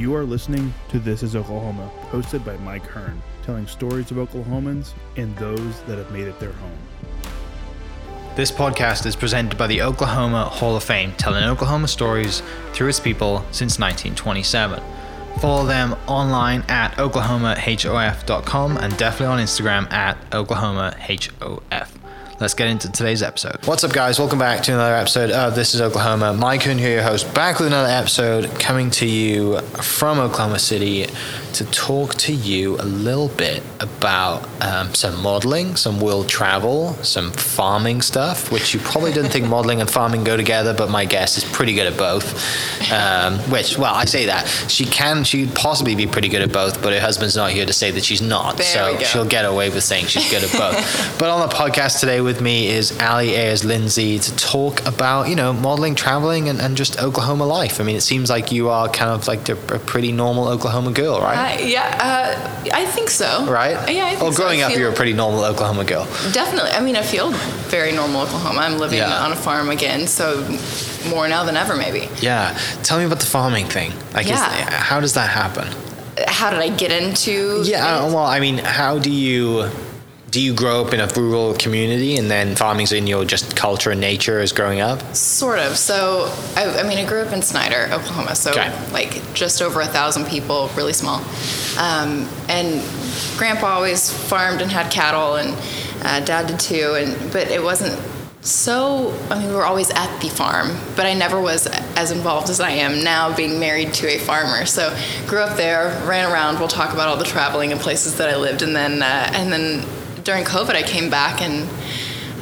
You are listening to This is Oklahoma, hosted by Mike Hearn, telling stories of Oklahomans and those that have made it their home. This podcast is presented by the Oklahoma Hall of Fame, telling Oklahoma stories through its people since 1927. Follow them online at oklahomahof.com and definitely on Instagram at oklahomahof. Let's get into today's episode. What's up, guys? Welcome back to another episode of This is Oklahoma. Mike Kuhn here, your host, back with another episode coming to you from Oklahoma City to talk to you a little bit about um, some modeling, some world travel, some farming stuff, which you probably didn't think modeling and farming go together, but my guess is pretty good at both. Um, which, well, I say that. She can, she could possibly be pretty good at both, but her husband's not here to say that she's not. There so she'll get away with saying she's good at both. but on the podcast today with me is Ali Ayers Lindsay to talk about, you know, modeling, traveling, and, and just Oklahoma life. I mean, it seems like you are kind of like a a pretty normal Oklahoma girl, right? Uh, yeah, uh, I think so. right? Yeah, I think Well, growing I up, you're a pretty normal Oklahoma girl. Definitely. I mean, I feel very normal Oklahoma. I'm living Yeah. on a farm again, so more now than ever, maybe. Yeah. Tell me about the farming thing. Like, is- how does that happen? How did I get into? Yeah. uh, Well, I mean, how do you do you grow up in a rural community and then farming's in your just culture and nature as growing up? Sort of. So, I, I mean, I grew up in Snyder, Oklahoma. So, Okay. like, just over a thousand people, really small. Um, and Grandpa always farmed and had cattle, and uh, Dad did too. And but it wasn't so. I mean, we were always at the farm, but I never was as involved as I am now, being married to a farmer. So, grew up there, ran around. We'll talk about all the traveling and places that I lived, and then uh, and then during COVID, I came back and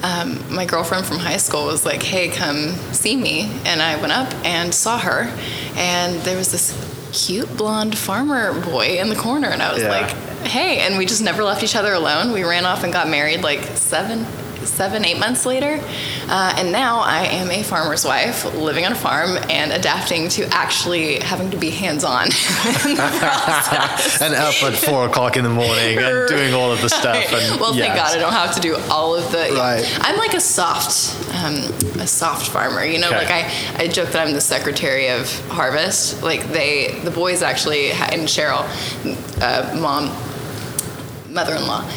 um, my girlfriend from high school was like, "Hey, come see me," and I went up and saw her, and there was this cute blonde farmer boy in the corner, and I was Yeah. like, "Hey!" And we just never left each other alone. We ran off and got married like seven. Seven, eight months later, uh, and now I am a farmer's wife living on a farm and adapting to actually having to be hands on in the process. And up at four o'clock in the morning and doing all of the stuff. And well, thank. God I don't have to do all of the. Right. I'm like a soft, um, a soft farmer. You know, Okay. like I, I joke that I'm the secretary of harvest. Like they, the boys actually, and Cheryl, uh, mom, mother-in-law.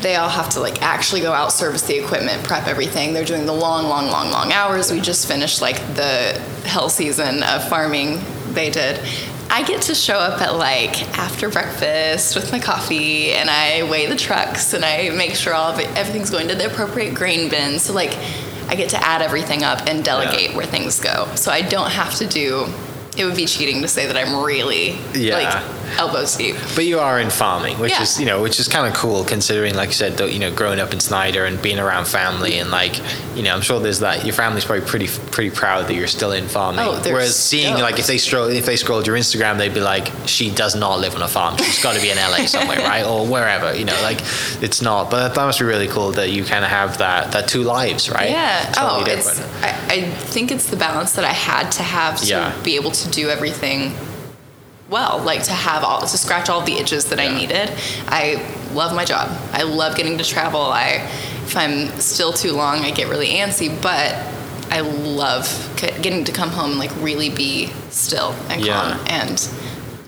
They all have to like actually go out, service the equipment, prep everything. They're doing the long, long, long, long hours. We just finished like the hell season of farming. They did. I get to show up at like after breakfast with my coffee, and I weigh the trucks, and I make sure all of it, everything's going to the appropriate grain bin. So like, I get to add everything up and delegate where things go. So I don't have to do. It would be cheating to say that I'm really Yeah. like elbows deep. But you are in farming, which Yeah. is you know, which is kind of cool considering, like you said, you know, growing up in Snyder and being around family and like, you know, I'm sure there's that. Your family's probably pretty pretty proud that you're still in farming. Oh, Whereas seeing like if they scroll if they scrolled your Instagram, they'd be like, she does not live on a farm. She's got to be in LA somewhere, right, or wherever. You know, like it's not. But that must be really cool that you kind of have that that two lives, right? Yeah. Totally oh, different. I, I think it's the balance that I had to have to Yeah. be able to do everything well, like to have all to scratch all the itches that Yeah. I needed. I love my job. I love getting to travel. I, if I'm still too long, I get really antsy, but I love getting to come home and like really be still and Yeah. calm and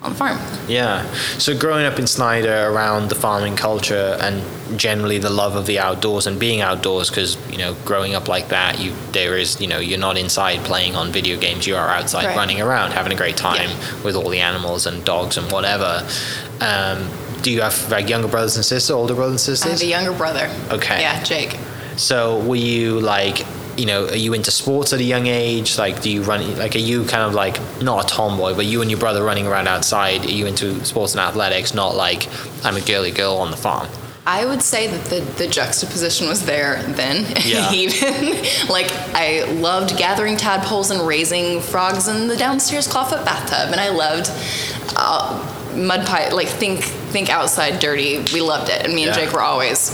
on the farm. Yeah. So growing up in Snyder around the farming culture and generally the love of the outdoors and being outdoors because you know growing up like that you there is you know you're not inside playing on video games you are outside Right. running around having a great time Yeah. with all the animals and dogs and whatever. Um, do you have like younger brothers and sisters, older brothers and sisters? I have a younger brother. Okay. Yeah, Jake. So were you like, you know, are you into sports at a young age? Like, do you run? Like, are you kind of like not a tomboy, but you and your brother running around outside? Are you into sports and athletics? Not like I'm a girly girl on the farm. I would say that the, the juxtaposition was there then. Yeah. Even like I loved gathering tadpoles and raising frogs in the downstairs clawfoot bathtub, and I loved uh, mud pie. Like think think outside dirty. We loved it, and me and Yeah. Jake were always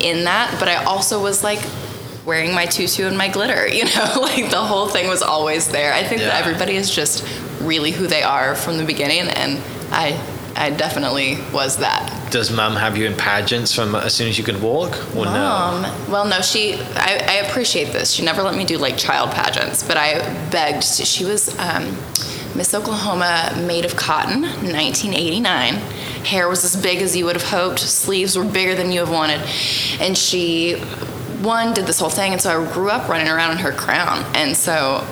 in that. But I also was like wearing my tutu and my glitter. You know, like the whole thing was always there. I think that everybody is just really who they are from the beginning, and I I definitely was that. does mum have you in pageants from as soon as you could walk, or no? Mom, well, no, she. I, I appreciate this. She never let me do like child pageants, but I begged. She was um, Miss Oklahoma, Maid of Cotton, 1989. Hair was as big as you would have hoped. Sleeves were bigger than you have wanted, and she, one, did this whole thing, and so I grew up running around in her crown, and so.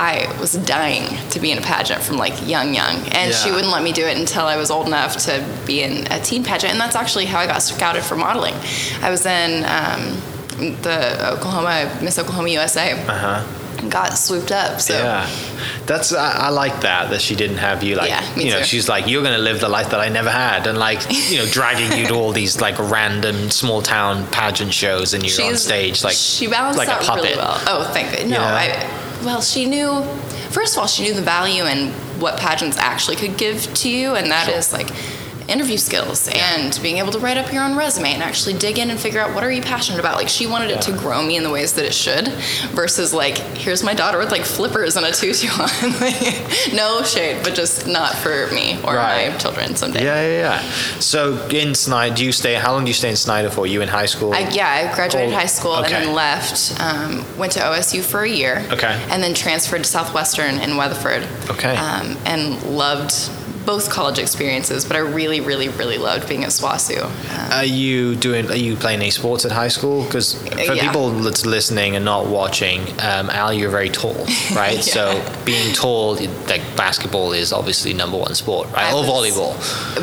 I was dying to be in a pageant from like young, young, and she wouldn't let me do it until I was old enough to be in a teen pageant, and that's actually how I got scouted for modeling. I was in um, the Oklahoma Miss Oklahoma USA, Uh huh. and got swooped up. So Yeah, that's I, I like that that she didn't have you like Yeah, me you know too. she's like you're gonna live the life that I never had and like you know dragging you to all these like random small town pageant shows and you're on stage like she balanced like a out puppet. really well. Oh, thank you. No, Yeah. I. Well, she knew. First of all, she knew the value and what pageants actually could give to you, and that is Sure. like interview skills and being able to write up your own resume and actually dig in and figure out what are you passionate about. Like she wanted it to grow me in the ways that it should, versus like here's my daughter with like flippers and a tutu on. Like, no shade, but just not for me or Right. my children someday. Yeah, yeah, yeah. So in Snyder, do you stay? How long do you stay in Snyder for? You in high school? I, yeah, I graduated Oh, high school okay. and then left. Um, went to OSU for a year. Okay. And then transferred to Southwestern in Weatherford. Okay. Um, and loved both college experiences, but I really, really, really loved being at SWOSU. Um, Are you doing? Are you playing any sports at high school? Because for yeah. people that's listening and not watching, um, Al, you're very tall, right? Yeah. So being tall, like basketball, is obviously number one sport, right? I Or volleyball.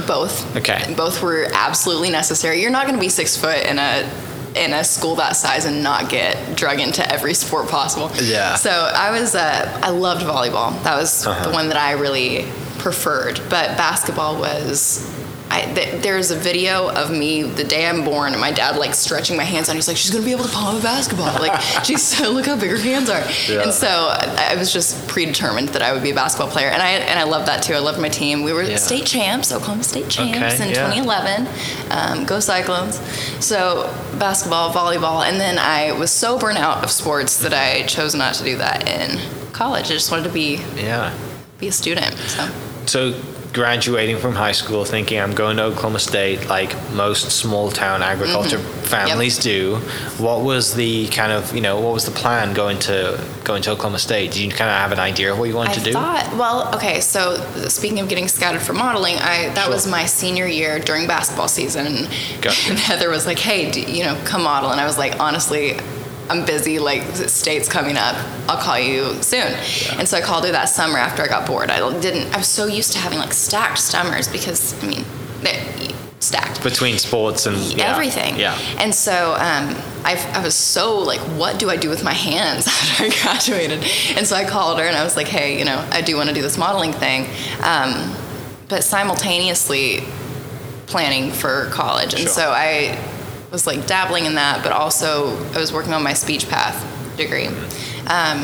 both. Okay. Both were absolutely necessary. You're not going to be six foot in a in a school that size and not get drug into every sport possible. Yeah. So I was uh, I loved volleyball. That was Uh-huh. the one that I really preferred. But basketball was. I, th- there's a video of me the day I'm born, and my dad like stretching my hands out. He's like, "She's gonna be able to palm a basketball. Like, she's look how big her hands are." Yeah. And so I, I was just predetermined that I would be a basketball player, and I and I loved that too. I loved my team. We were Yeah. state champs, Oklahoma State champs Okay, in yeah. 2011. Um, go Cyclones! So basketball, volleyball, and then I was so burnt out of sports that I chose not to do that in college. I just wanted to be Yeah. be a student. So So graduating from high school, thinking I'm going to Oklahoma State, like most small town agriculture mm-hmm. families do. What was the kind of you know what was the plan going to going to Oklahoma State? Did you kind of have an idea of what you wanted I to do? thought, well, okay. So speaking of getting scouted for modeling, I that Sure. was my senior year during basketball season. Gotcha. And Heather was like, "Hey, do, you know, come model," and I was like, honestly. I'm busy, like the state's coming up. I'll call you soon. And so I called her that summer after I got bored. I didn't, I was so used to having like stacked summers because, I mean, stacked Between sports and yeah, everything. Yeah. And so um, I, I was so like, what do I do with my hands after I graduated? And so I called her and I was like, hey, you know, I do want to do this modeling thing, um, but simultaneously planning for college. And Sure. so I was like dabbling in that, but also I was working on my speech path degree. Um,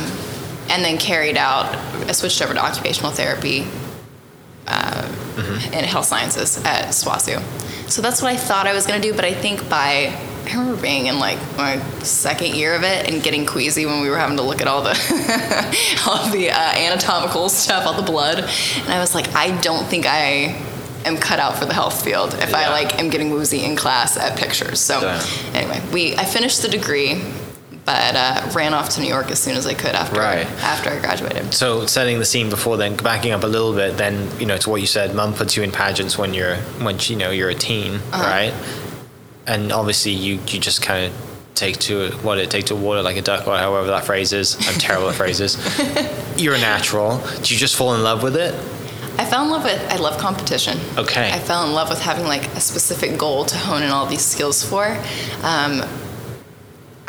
and then carried out, I switched over to occupational therapy in health sciences at SWOSU. So that's what I thought I was going to do, but I think by I remember being in like my second year of it and getting queasy when we were having to look at all the all the uh, anatomical stuff, all the blood, and I was like, I don't think I am cut out for the health field if I like am getting woozy in class at pictures. So Yeah. anyway, we I finished the degree, but uh, ran off to New York as soon as I could after Right. after I graduated. So setting the scene before then, backing up a little bit, then you know to what you said, mum puts you in pageants when you're when you know you're a teen, Uh-huh. right? And obviously you you just kind of take to what it take to water like a duck or however that phrase is. I'm terrible at phrases. You're a natural. Do you just fall in love with it? I fell in love with I love competition. Okay. I fell in love with having like a specific goal to hone in all these skills for. Um,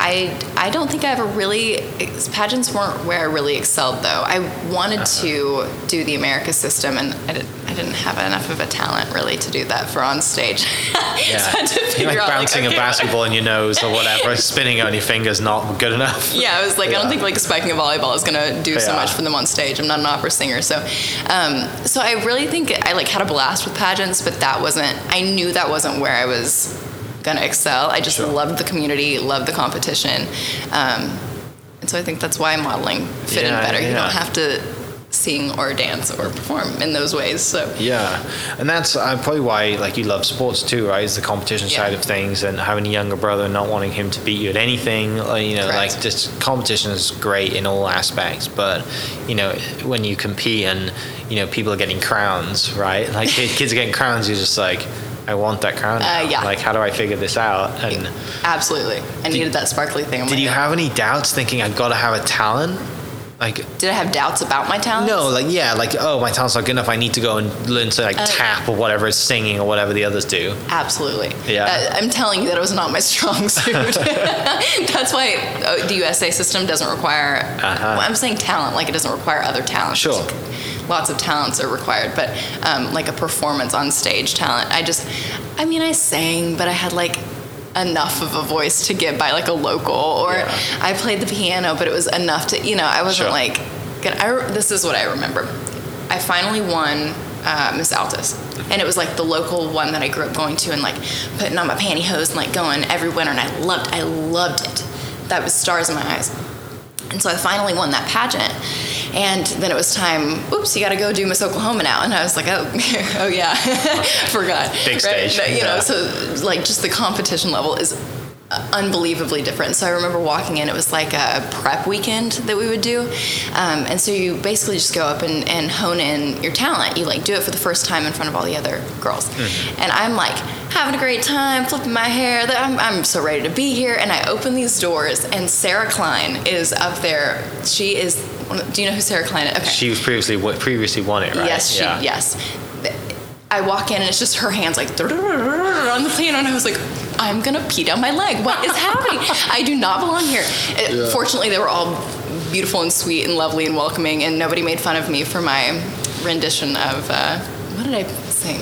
I I don't think I ever really pageants weren't where I really excelled though. I wanted Uh-huh. to do the America system and I didn't I didn't have enough of a talent really to do that for on stage. Yeah. so I had to You're figure like bouncing okay, a basketball in your nose or whatever, spinning on your fingers, not good enough. Yeah, I was like, I don't think like spiking a volleyball is gonna do so Yeah. much for them on stage. I'm not an opera singer, so um, so I really think I like had a blast with pageants, but that wasn't. I knew that wasn't where I was gonna excel. I just Sure. loved the community, loved the competition, um, and so I think that's why modeling fit Yeah, in better. You don't have to sing or dance or perform in those ways. So Yeah, and that's uh, probably why like you love sports too, right? Is the competition Yeah. side of things, and having a younger brother, and not wanting him to beat you at anything. Like, you know, Correct. like just competition is great in all aspects, but you know when you compete and you know people are getting crowns, right? Like kids are getting crowns, you're just like, I want that crown. Uh, yeah. Like how do I figure this out? And absolutely, I needed that sparkly thing. on did my you have any doubts thinking I've got to have a talent? Like Did I have doubts about my talent? no, like yeah, like oh my talent's not good enough. I need to go and learn to like Uh, tap or whatever, singing or whatever the others do. Absolutely. Yeah. Uh, I'm telling you that it was not my strong suit. That's why uh, the USA system doesn't require. Uh-huh. Well, I'm saying talent, like it doesn't require other talents. Sure. Lots of talents are required, but um, like a performance on stage talent. I just, I mean, I sang, but I had like enough of a voice to get by like a local, or Yeah. I played the piano, but it was enough to, you know, I wasn't Sure. like. Good. I, this is what I remember. I finally won uh, Miss Altus, and it was like the local one that I grew up going to, and like putting on my pantyhose and like going every winter, and I loved, I loved it. That was stars in my eyes. And so I finally won that pageant, and then it was time. Oops, you got to go do Miss Oklahoma now, and I was like, oh, oh yeah, forgot. Big stage, You know, yeah. so like just the competition level is unbelievably different. So I remember walking in, it was like a prep weekend that we would do. Um, and so you basically just go up and, and hone in your talent. You like do it for the first time in front of all the other girls. And I'm like having a great time, flipping my hair. I'm, I'm so ready to be here. And I open these doors, and Sarah Klein is up there. She is, do you know who Sarah Klein is? Okay. She was previously previously won it, right? Yes, she, Yeah. yes. I walk in and it's just her hands like on the piano, and I was like, I'm gonna pee down my leg. What is happening? I do not belong here. It, yeah. Fortunately, they were all beautiful and sweet and lovely and welcoming, and nobody made fun of me for my rendition of uh, what did I sing?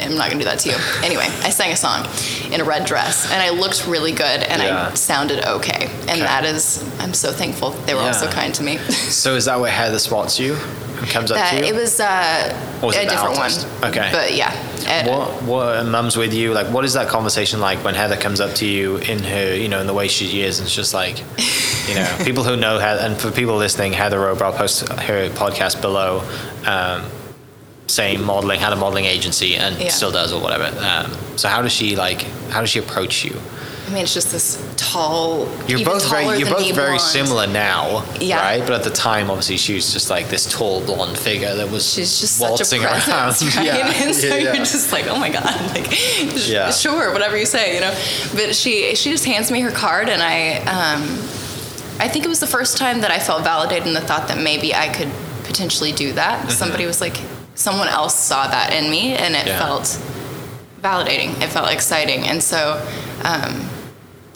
I'm not gonna do that to you. Anyway, I sang a song in a red dress, and I looked really good, and yeah. I sounded okay. And okay. that is, I'm so thankful they were yeah. all so kind to me. so is that what had the spots you? Comes up That to you? it was uh, was a it the different one. Okay. But yeah. and- What what mum's with you? Like, what is that conversation like when Heather comes up to you in her, you know, in the way she is, and it's just like, you know, people who know Heather, and for people listening, Heather Rober, I'll post her podcast below, um, saying modeling, had a modeling agency, and Yeah. still does or whatever. Um, so how does she like? How does she approach you? I mean, it's just this tall. You're both very you're both very blonde. similar now, Yeah. right? But at the time, obviously, she was just like this tall blonde figure that was She's just such a waltzing presence, around. right? Yeah, and so yeah, you're just like, oh my god, like, Yeah. sure, whatever you say, you know. But she she just hands me her card, and I um, I think it was the first time that I felt validated in the thought that maybe I could potentially do that. Mm-hmm. Somebody was like, someone else saw that in me, and it Yeah. felt validating. It felt exciting, and so. Um,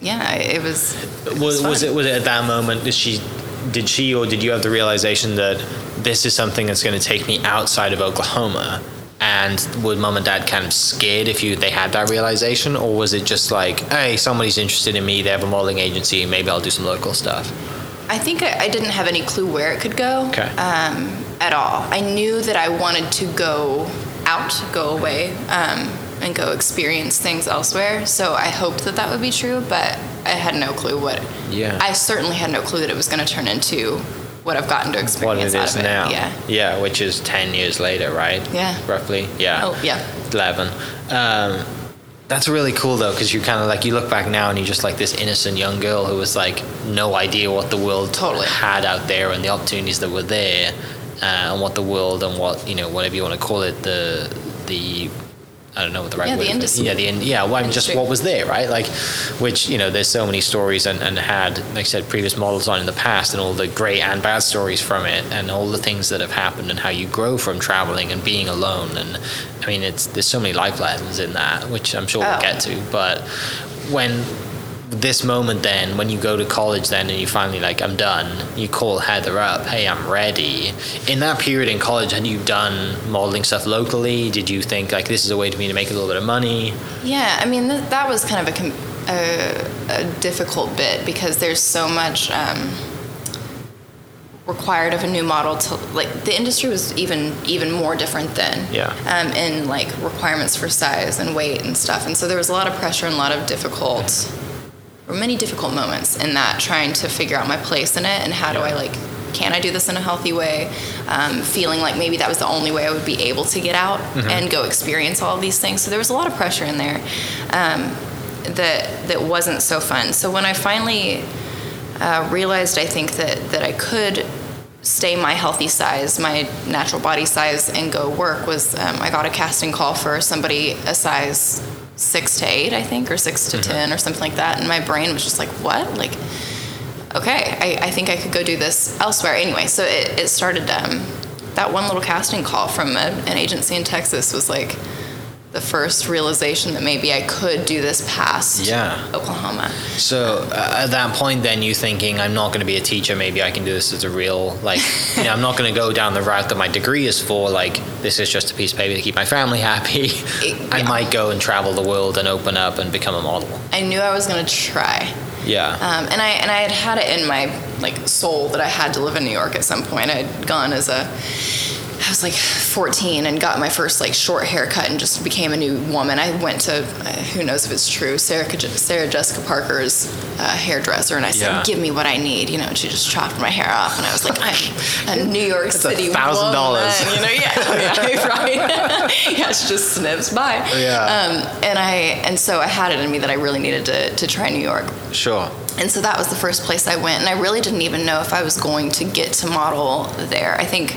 yeah, it was. was, fun. was it was it at that moment did she did she or did you have the realization that this is something that's going to take me outside of Oklahoma and would mom and dad kind of scared if you they had that realization or was it just like hey somebody's interested in me they have a modeling agency maybe I'll do some local stuff I think I, I didn't have any clue where it could go Okay. um, at all. I knew that I wanted to go out, go away, um, and go experience things elsewhere. So I hoped that that would be true, but I had no clue what. Yeah. I certainly had no clue that it was going to turn into what I've gotten to what experience it out is of it. now Yeah. yeah which is 10 years later right Yeah. roughly yeah Oh yeah. 11 um, that's really cool though because you kind of like you look back now and you're just like this innocent young girl who was like no idea what the world Totally. had out there and the opportunities that were there uh, and what the world and what you know whatever you want to call it the the I don't know what the right Yeah, word is. industry. Yeah, the in, yeah. Well, I mean, just what was there, right? Like, which you know, there's so many stories and, and had, like I said, previous models on in the past, and all the great and bad stories from it, and all the things that have happened, and how you grow from traveling and being alone. And I mean, it's there's so many life lessons in that, which I'm sure we'll Oh. get to. But when this moment then when you go to college then and you finally like i'm done you call heather up hey i'm ready in that period in college had you done modeling stuff locally did you think like this is a way for me to make a little bit of money Yeah, I mean th- that was kind of a, com- a, a difficult bit because there's so much um, required of a new model to like the industry was even even more different then. Yeah. Um, in like requirements for size and weight and stuff, and so there was a lot of pressure and a lot of difficult, many difficult moments in that trying to figure out my place in it and how do I like can I do this in a healthy way? Um, feeling like maybe that was the only way I would be able to get out and go experience all of these things. So there was a lot of pressure in there um, that that wasn't so fun. So when I finally uh, realized, I think that that I could stay my healthy size, my natural body size, and go work was um, I got a casting call for somebody a size six to eight, I think, or 6 to ten, or something like that, and my brain was just like, what, like. Okay, I, I think I could go do this elsewhere. Anyway, so it, it started. Um, that one little casting call from a, an agency in Texas was like the first realization that maybe I could do this past Yeah. Oklahoma. So uh, at that point, then you thinking, I'm not going to be a teacher. Maybe I can do this as a real, like, you know, I'm not going to go down the route that my degree is for. Like, this is just a piece of paper to keep my family happy. I yeah. might go and travel the world and open up and become a model. I knew I was going to try. Yeah. Um, and I and I had had it in my like soul that I had to live in New York at some point. I had gone as a I was like 14 and got my first like short haircut and just became a new woman. I went to uh, who knows if it's true Sarah Sarah Jessica Parker's uh, hairdresser and I said, Yeah. "Give me what I need," you know. And she just chopped my hair off and I was like, "I'm a New York a City thousand dollars. You know, yeah, yeah right. yeah, she just snips by. Yeah. Um, and I and so I had it in me that I really needed to to try New York. sure. And so that was the first place I went, and I really didn't even know if I was going to get to model there. I think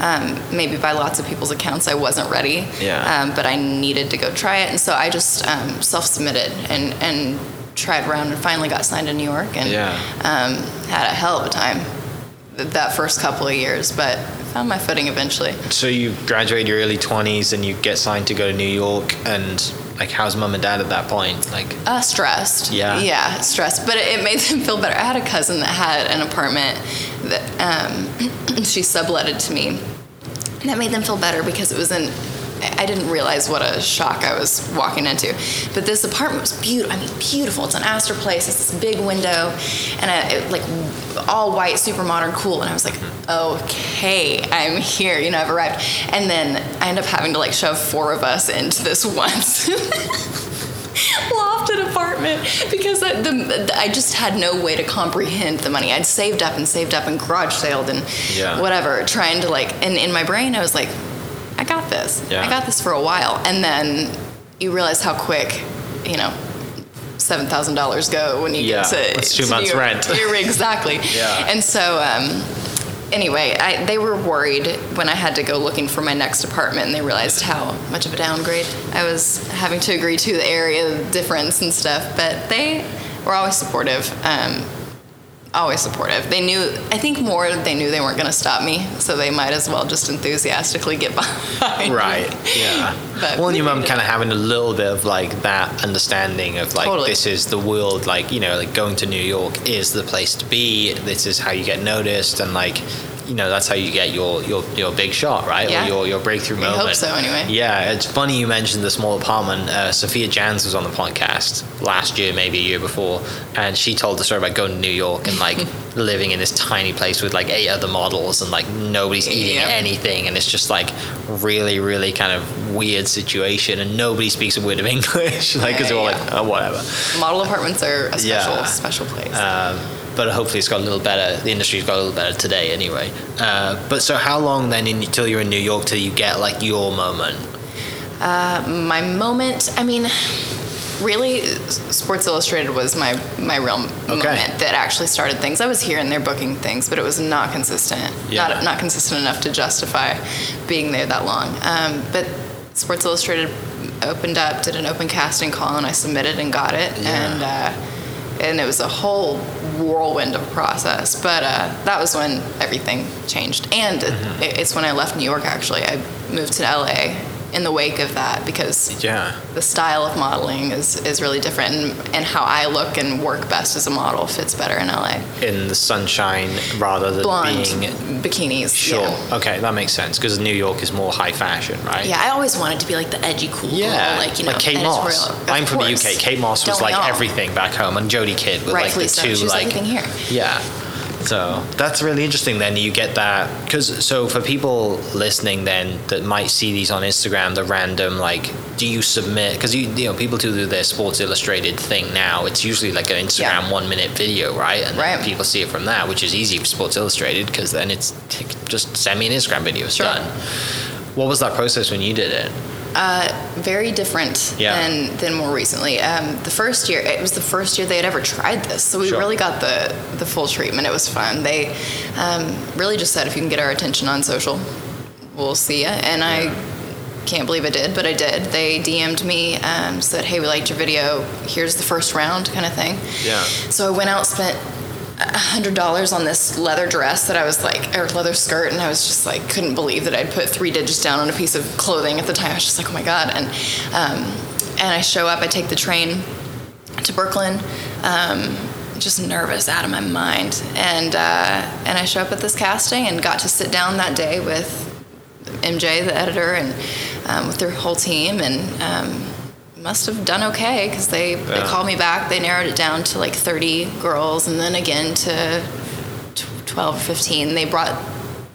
um, maybe by lots of people's accounts, I wasn't ready. Yeah. Um, but I needed to go try it, and so I just um, self-submitted and and tried around, and finally got signed in New York, and Yeah. um, had a hell of a time that first couple of years, but found my footing eventually. So you graduate your early 20s and you get signed to go to New York. And, like, how's mom and dad at that point? Like, Uh, stressed. Yeah. Yeah, stressed. But it, it made them feel better. I had a cousin that had an apartment that um, she subletted to me. And that made them feel better because it was in. I didn't realize what a shock I was walking into. But this apartment was beautiful. I mean, beautiful. It's an Astor Place. It's this big window, and a, it, like all white, super modern, cool. And I was like, okay, I'm here. You know, I've arrived. And then I end up having to like shove four of us into this once. lofted apartment because I, the, I just had no way to comprehend the money. I'd saved up and saved up and garage saled and Yeah. whatever, trying to like, and in my brain, I was like, I got this. Yeah. I got this for a while. And then you realize how quick, you know, seven thousand dollars go when you Yeah, get to it's two to months York. rent. You're- exactly. Yeah. And so, um, anyway, I, they were worried when I had to go looking for my next apartment, and they realized how much of a downgrade I was having to agree to, the area difference and stuff. But they were always supportive. Um, always supportive. They knew, I think more they knew they weren't going to stop me, so they might as well just enthusiastically get behind. me. Right. Yeah. But well, and your mum kind of having a little bit of like that understanding of like Totally. this is the world. Like you know, like going to New York is the place to be. This is how you get noticed, and like you know that's how you get your your, your big shot, right? Yeah. Or your your breakthrough moment. I hope so, anyway. Yeah, it's funny you mentioned the small apartment. Uh, Sophia Jans was on the podcast last year, maybe a year before, and she told the story about going to New York and like living in this tiny place with like eight other models and like nobody's eating anything, and it's just like really, really kind of weird situation, and nobody speaks a word of English, like because they're all Yeah. like, oh, whatever. Model apartments are a special, Yeah. special place. Um, but hopefully it's got a little better. The industry's got a little better today, anyway. Uh, but so, how long then until you're in New York till you get like your moment? my moment i mean really sports illustrated was my my real moment that actually started things i was here and there booking things but it was not consistent Yeah. not, not consistent enough to justify being there that long um, but sports illustrated opened up did an open casting call and i submitted and got it Yeah. and uh, and it was a whole whirlwind of process. But uh, that was when everything changed. And Mm-hmm. it, it's when i left new york actually. I moved to la in the wake of that because Yeah. the style of modeling is, is really different and, and how I look and work best as a model fits better in LA. in the sunshine rather than Blonde being bikinis. sure. Yeah. Okay, that makes sense because New York is more high fashion, right? Yeah, I always wanted to be like the edgy, cool, Yeah, girl, like you know, like Kate Moss. I'm from the. UK. Kate Moss was Don't like everything back home, and Jodie Kidd were like the so. two She was like everything here. yeah. So that's really interesting. Then you get that because so for people listening, then that might see these on Instagram, the random like, do you submit? Because you you know people do their Sports Illustrated thing now. It's usually like an Instagram Yeah. one minute video, right? And Right. people see it from that, which is easy for Sports Illustrated because then it's just send me an Instagram video. It's Sure. done. What was that process when you did it? Uh, very different Yeah. than than more recently. Um, the first year, it was the first year they had ever tried this, so we Sure. really got the the full treatment. It was fun. They um, really just said, if you can get our attention on social, we'll see you. And I can't believe I did, but I did. They DM'd me, um, said, "Hey, we liked your video. Here's the first round," kind of thing. Yeah. So I went out, spent a hundred dollars on this leather dress that I was like, or leather skirt, and I was just like, couldn't believe that I'd put three digits down on a piece of clothing at the time. I was just like, oh my god! And um, and I show up, I take the train to Brooklyn, um, just nervous out of my mind, and uh, and I show up at this casting and got to sit down that day with MJ, the editor, and um, with their whole team, and um, must have done okay because they, they called me back. They narrowed it down to like 30 girls, and then again to tw- 12 or 15. They brought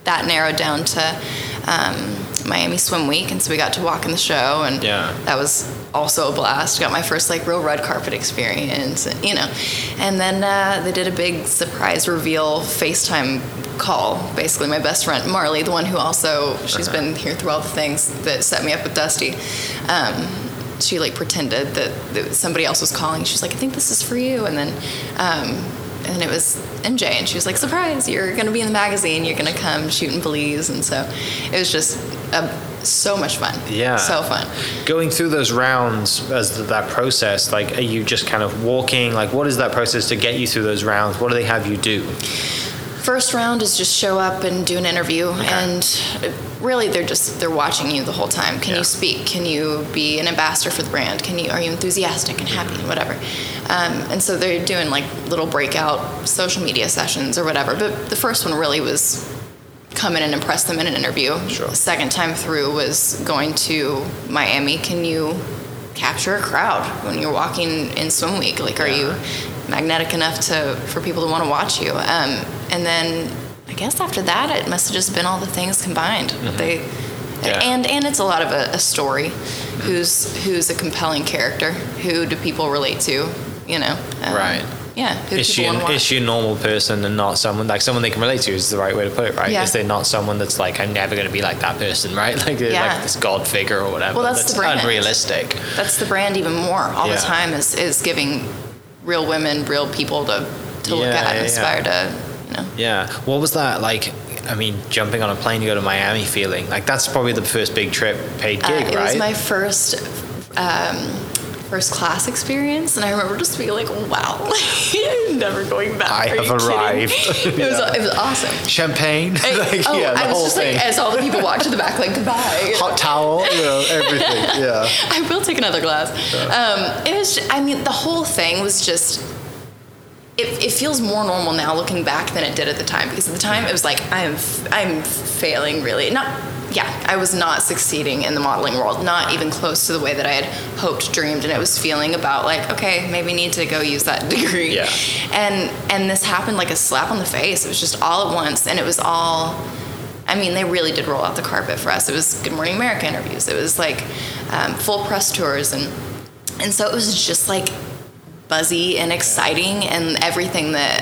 that narrowed down to um, Miami Swim Week, and so we got to walk in the show, and Yeah. that was also a blast. Got my first like real red carpet experience, you know. And then uh, they did a big surprise reveal FaceTime call. Basically, my best friend Marley, the one who also she's Uh-huh. been here through all the things that set me up with Dusty. Um, she like pretended that, that somebody else was calling. She's like, I think this is for you, and then. Um, and it was MJ, and she was like, "Surprise! You're gonna be in the magazine. You're gonna come shoot in Belize." And so, it was just uh, so much fun. Yeah. so fun. Going through those rounds as th- that process, like, are you just kind of walking? Like, what is that process to get you through those rounds? What do they have you do? First round is just show up and do an interview, and really they're just they're watching you the whole time. Can Yeah. you speak? Can you be an ambassador for the brand? Can you are you enthusiastic and happy and whatever? Um, and so they're doing like little breakout social media sessions or whatever. But the first one really was come in and impress them in an interview. Sure. The second time through was going to Miami. Can you capture a crowd when you're walking in swim week? Like, are Yeah. you magnetic enough to for people to want to watch you? Um, and then I guess after that, it must have just been all the things combined. They Mm-hmm. Yeah. and and it's a lot of a, a story. Who's who's a compelling character? Who do people relate to? You know. Um, Right. Yeah. Who Is she, an, is she a normal person and not someone like someone they can relate to? Is the right way to put it, right? Yeah. Is there not someone that's like I'm never going to be like that person, right? Like Yeah. like this god figure or whatever. Well, that's the brand. unrealistic. That's the brand even more all Yeah. the time is, is giving real women, real people to, to look at and yeah, aspire to, you know. Yeah. What was that like? I mean, jumping on a plane to go to Miami feeling like that's probably the first big trip paid Uh, gig, it right? was my first um, first class experience, and I remember just being like, "Wow, never going back." I Are have you kidding?" arrived. it was it was awesome. Champagne, I- like, oh, yeah, the I was whole just thing. like, as all the people walked to the back, like goodbye. Hot towel, you know, everything. Yeah. I will take another glass. Um, it was. ju- I mean, the whole thing was just. It, it feels more normal now looking back than it did at the time because at the time it was like I am f- I'm failing really not yeah I was not succeeding in the modeling world not even close to the way that I had hoped dreamed and it was feeling about like okay maybe need to go use that degree Yeah. and and this happened like a slap on the face it was just all at once and it was all I mean, they really did roll out the carpet for us. It was Good Morning America interviews. It was like um, full press tours, and and so it was just like buzzy and exciting, and everything that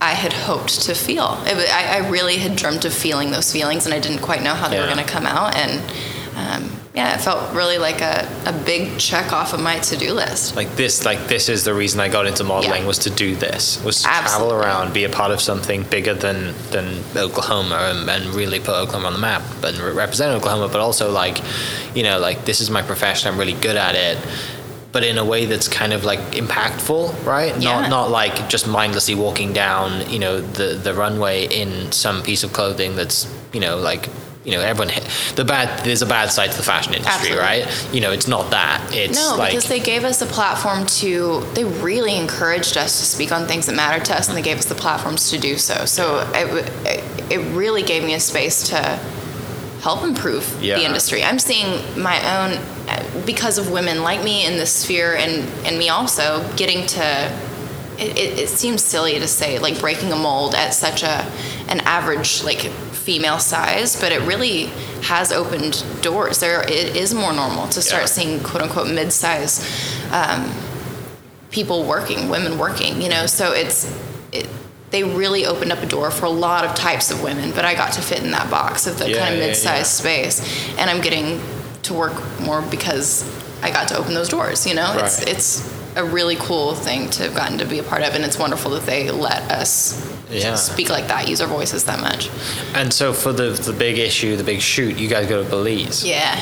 I had hoped to feel. It, I, I really had dreamt of feeling those feelings, and I didn't quite know how they were going to come out. And um, yeah, it felt really like a, a big check off of my to do list. Like this, like this is the reason I got into modeling Yeah. was to do this, was to travel around, be a part of something bigger than than Oklahoma, and, and really put Oklahoma on the map and re- represent Oklahoma. But also like, you know, like this is my profession. I'm really good at it. But in a way that's kind of like impactful, right? Yeah. Not not like just mindlessly walking down, you know, the the runway in some piece of clothing that's, you know, like, you know, everyone. The bad there's a bad side to the fashion industry, Absolutely. right? You know, it's not that. It's No, like because they gave us a platform to. They really encouraged us to speak on things that mattered to us, and they gave us the platforms to do so. So it, it, it really gave me a space to help improve Yeah. the industry. I'm seeing my own because of women like me in this sphere, and and me also getting to it, it, it seems silly to say like breaking a mold at such a an average like female size, but it really has opened doors. There, it is more normal to start Yeah. seeing quote unquote mid-size um, people working, women working. You know, so it's it, they really opened up a door for a lot of types of women. But I got to fit in that box of the Yeah, kind of mid-sized yeah. space, and I'm getting to work more because I got to open those doors. You know, it's it's a really cool thing to have gotten to be a part of, and it's wonderful that they let us Yeah. speak like that, use our voices that much. And so for the the big issue, the big shoot, you guys go to Belize. Yeah.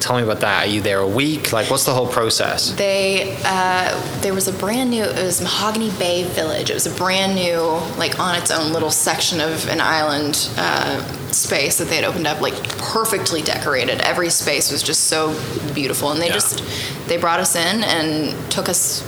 Tell me about that. Are you there a week? Like, what's the whole process? They uh, there was a brand new it was Mahogany Bay Village. It was a brand new like on its own little section of an island uh, space that they had opened up like perfectly decorated. Every space was just so beautiful, and they Yeah. just they brought us in and took us.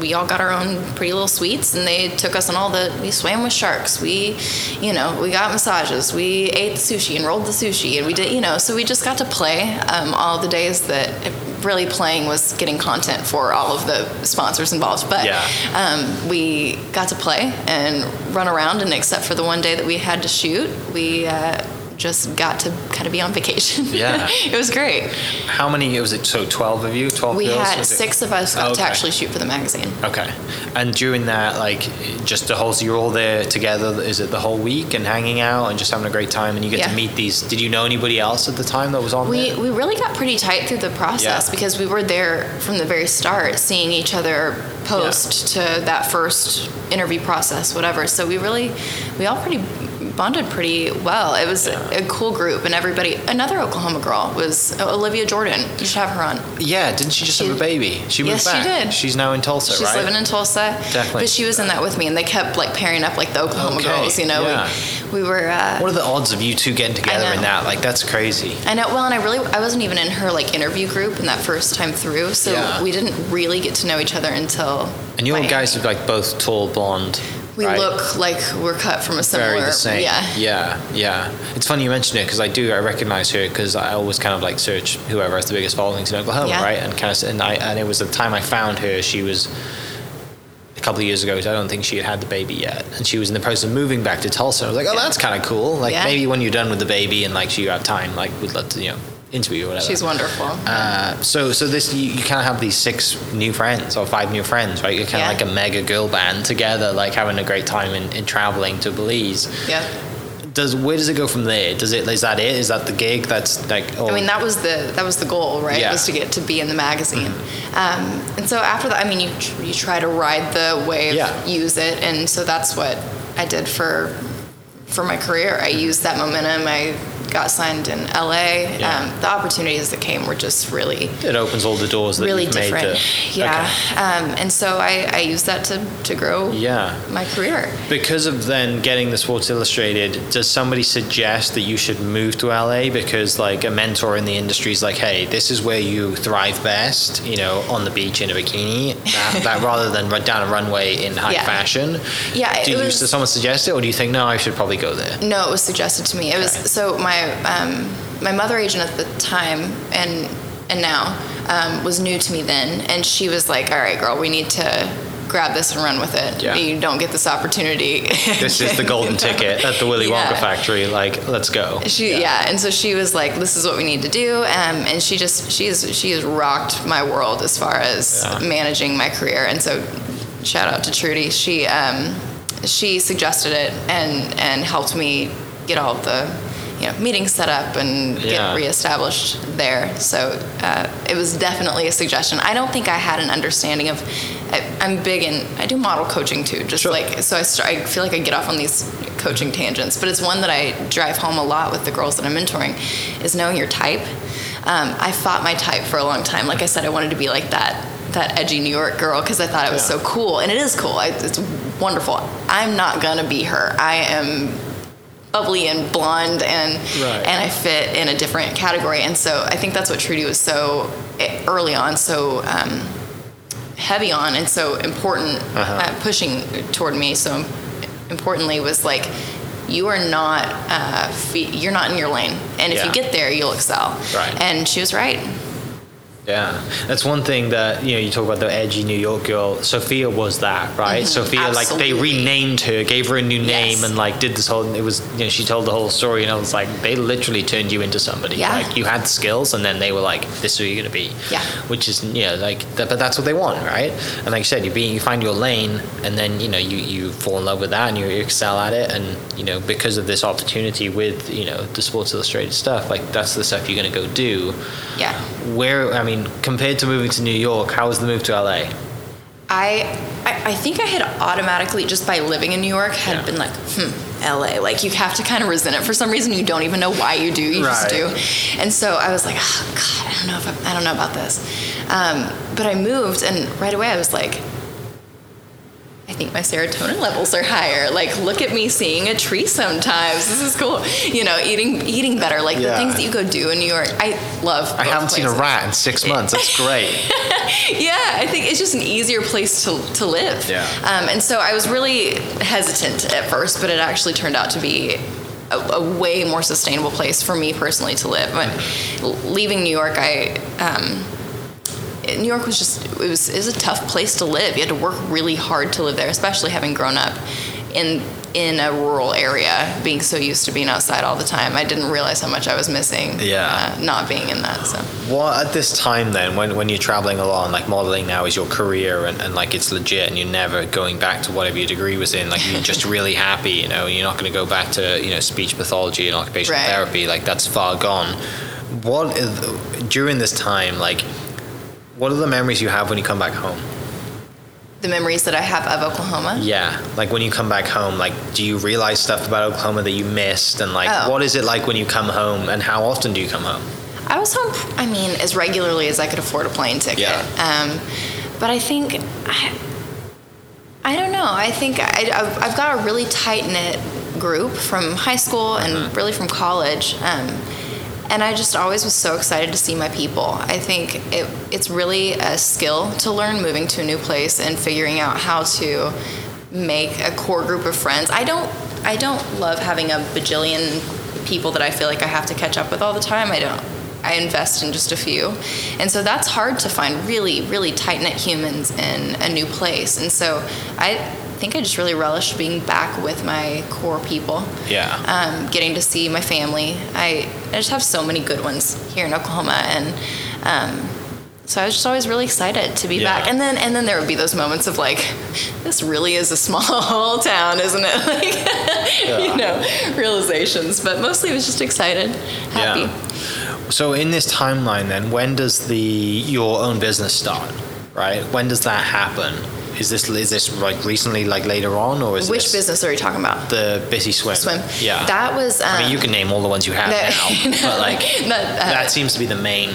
We all got our own pretty little suites, and they took us on all the. We swam with sharks. We, you know, we got massages. We ate the sushi and rolled the sushi, and we did, you know, so we just got to play um, all the days that really playing was getting content for all of the sponsors involved. But Yeah. um, we got to play and run around, and except for the one day that we had to shoot, we uh, just got to kind of be on vacation. Yeah. it was great. How many was it? So twelve of you? Twelve. We girls? had Was it- six of us got Oh, to actually shoot for the magazine. Okay. And during that, like, just the whole, so you're all there together, is it the whole week and hanging out and just having a great time and you get Yeah. to meet these, did you know anybody else at the time that was on We, there? we really got pretty tight through the process Yeah. because we were there from the very start, seeing each other post to that first interview process, whatever. So we really, we all pretty bonded pretty well. It was a cool group, and everybody. Another Oklahoma girl was Olivia Jordan. You should have her on. Yeah, didn't she just She- have a baby? She moved Yes, she did. She's now in Tulsa, She's right? living in Tulsa. Definitely. But she was in that with me, and they kept like pairing up like the Oklahoma Okay, girls. You know, yeah. we, we were. Uh, What are the odds of you two getting together in that? Like, that's crazy. I know. Well, and I really, I wasn't even in her like interview group in that first time through, so Yeah. we didn't really get to know each other until. And you guys are like both tall, blonde. We right? look like we're cut from a similar. very the same. Yeah. yeah, yeah. It's funny you mention it because I do. I recognize her because I always kind of like search whoever has the biggest followings in Oklahoma, oh, Yeah. right? And kind of, and I, and it was the time I found her. She was a couple of years ago. I don't think she had had the baby yet, and she was in the process of moving back to Tulsa. I was like, oh, Yeah. that's kind of cool. Like Yeah. maybe when you're done with the baby and like you have time, like we'd love to, you know, interview or whatever. She's wonderful. Uh, so, so this you, you kind of have these six new friends or five new friends, right? You're kind Yeah. of like a mega girl band together, like having a great time in, in traveling to Belize. yeah. Does where does it go from there? Does it is that it? Is that the gig? That's like oh, I mean, that was the that was the goal, right? Yeah. Mm-hmm. Was to get to be in the magazine. Um, and so after that, I mean, you you try to ride the wave, Yeah. use it, and so that's what I did for for my career. I used that momentum. I got signed in LA. Yeah. Um, the opportunities that came were just really it opens all the doors that really different. made. To, yeah. Okay. Um, and so I, I used that to, to grow Yeah. my career. Because of then getting the Sports Illustrated, does somebody suggest that you should move to LA because like a mentor in the industry is like, hey, this is where you thrive best, you know, on the beach in a bikini, that, that rather than run down a runway in high Yeah. fashion. Yeah, Do you, was- someone suggest it, or do you think no, I should probably go there? No, it was suggested to me. It was so my um, my mother agent at the time and and now um, was new to me then, and she was like, "All right, girl, we need to grab this and run with it. Yeah. You don't get this opportunity. This is the golden ticket at the Willy Wonka Yeah. factory. Like, let's go. She yeah. and so she was like, "This is what we need to do," um, and she just she's she has rocked my world as far as Yeah. managing my career. And so, shout out to Trudy. She um, she suggested it and and helped me get all of the you know meetings set up and Yeah. get reestablished there. So uh, it was definitely a suggestion. I don't think I had an understanding of. I, I'm big in. I do model coaching too. Just Sure. like so, I, start, I feel like I get off on these coaching tangents, but it's one that I drive home a lot with the girls that I'm mentoring, is knowing your type. Um, I fought my type for a long time. Like I said, I wanted to be like that that edgy New York girl because I thought it was Yeah. so cool, and it is cool. I, it's wonderful. I'm not gonna be her. I am bubbly and blonde and Right. and I fit in a different category. And so I think that's what Trudy was so eh, early on so um, heavy on and so important Uh-huh. uh, pushing toward me so importantly was like you are not uh, fe- you're not in your lane and if Yeah. you get there you'll excel Right. and she was right Yeah, that's one thing that you know. You talk about the edgy New York girl. Sophia was that, right? Sophia, like they Mm-hmm. Renamed her, gave her a new name, Yes. and like did this whole. It was you know she told the whole story, and I was like, they literally turned you into somebody. Yeah. Like you had skills, and then they were like, this is who you're gonna be. Yeah. Which is you know like, that, but that's what they want, right? And like you said, you be you find your lane, and then you know you you fall in love with that, and you excel at it, and you know because of this opportunity with you know the Sports Illustrated stuff, like that's the stuff you're gonna go do Yeah. Where I mean, compared to moving to New York, how was the move to LA? I, I think I had automatically just by living in New York had Yeah. been like, hmm, LA. Like you have to kind of resent it for some reason. You don't even know why you do. You just do. And so I was like, oh, God, I don't know if I, I don't know about this. Um, but I moved, and right away I was like, think my serotonin levels are higher. Like, look at me seeing a tree sometimes. This is cool. You know, eating eating better. Like the things that you go do in New York. I love. I haven't seen a rat in six months. That's great. Yeah, I think it's just an easier place to, to live. Yeah. Um, and so I was really hesitant at first, but it actually turned out to be a, a way more sustainable place for me personally to live. But leaving New York, I. Um, New York was just it was is a tough place to live. You had to work really hard to live there, especially having grown up in in a rural area, being so used to being outside all the time. I didn't realize how much I was missing. Yeah. uh, not being in that. So What at this time then, when, when you're traveling along, like modeling now is your career and, and like it's legit and you're never going back to whatever your degree was in, like you're just really happy, you know, you're not going to go back to, you know, speech pathology and occupational Right. therapy, like that's far gone. What, is, during this time, like, what are the memories you have when you come back home? the memories that I have of Oklahoma. Yeah, like when you come back home, like do you realize stuff about Oklahoma that you missed, and like Oh. what is it like when you come home, and how often do you come home? I was home, I mean, as regularly as I could afford a plane ticket. Yeah. Um, but I think, I, I don't know. I think I, I've, I've got a really tight knit group from high school and really from college. Um, and I just always was so excited to see my people. I think it, it's really a skill to learn moving to a new place and figuring out how to make a core group of friends. I don't I don't love having a bajillion people that I feel like I have to catch up with all the time. I don't. I invest in just a few. And so that's hard to find really, really tight knit humans in a new place. And so I think I just really relished being back with my core people Yeah. um, getting to see my family. I, I just have so many good ones here in Oklahoma, and um, so I was just always really excited to be Yeah. back. And then and then there would be those moments of like, this really is a small town, isn't it? Like, you know, realizations. But mostly it was just excited, happy. Yeah. So in this timeline, then, when does the your own business start? Right? When does that happen? Is this is this like recently, like later on, or is Which business are you talking about? the Bissy Swim? Swim. Yeah. That was. Um, I mean, you can name all the ones you have No, now, but like that, uh, that seems to be the main.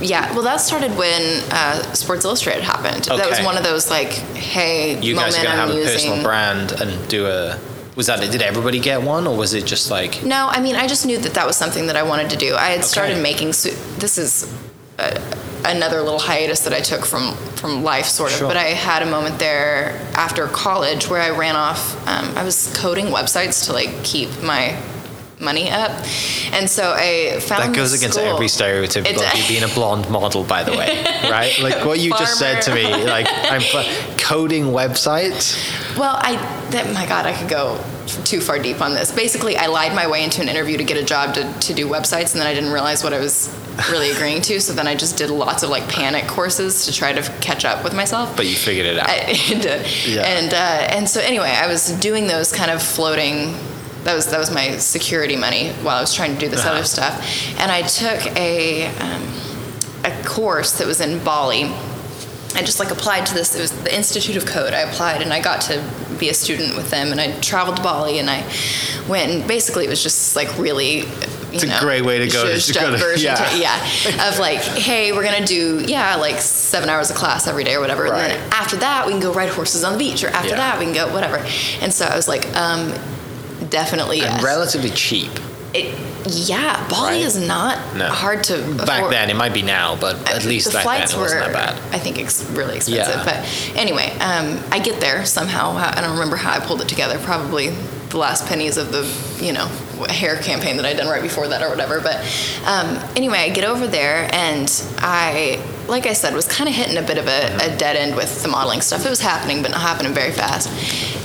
yeah, well, that started when uh, Sports Illustrated happened. okay. That was one of those like, hey, You guys are gonna have momentum a using. personal brand and do a. Was that did everybody get one, or was it just like? No, I mean, I just knew that that was something that I wanted to do. I had Okay. started making. This is uh another little hiatus that I took from from life, sort of. Sure. But I had a moment there after college where I ran off. Um, I was coding websites to like keep my money up, and so I found That goes against school. every stereotype of you being a blonde model, by the way, right? Like what you just said to me, like I'm coding websites. Well, I that my God, I could go too far deep on this. Basically, I lied my way into an interview to get a job to, to do websites, and then I didn't realize what I was really agreeing to. So then I just did lots of like panic courses to try to catch up with myself. But you figured it out. I did. Yeah. And uh, and so anyway, I was doing those kind of floating. That was that was my security money while I was trying to do this Uh-huh. other stuff. And I took a um, a course that was in Bali. I just like applied to this. It was the Institute of Code. I applied and I got to be a student with them. And I traveled to Bali and I went and basically it was just like really. It's a know, great way to go to go to- yeah. to- yeah, of like, hey, we're gonna do yeah, like seven hours of class every day or whatever. And Right. then after that, we can go ride horses on the beach, or after Yeah. that, we can go whatever. And so I was like, um, definitely yes. And relatively cheap. it, yeah, Bali Right? is not No. hard to Back afford. then, it might be now, but at least the back then flights it wasn't were, that bad. I think, ex- really expensive. Yeah. But anyway, um, I get there somehow. I don't remember how I pulled it together. Probably the last pennies of the you know hair campaign that I'd done right before that or whatever. But um, anyway, I get over there and I, like I said, was kind of hitting a bit of a, a dead end with the modeling stuff. It was happening, but not happening very fast.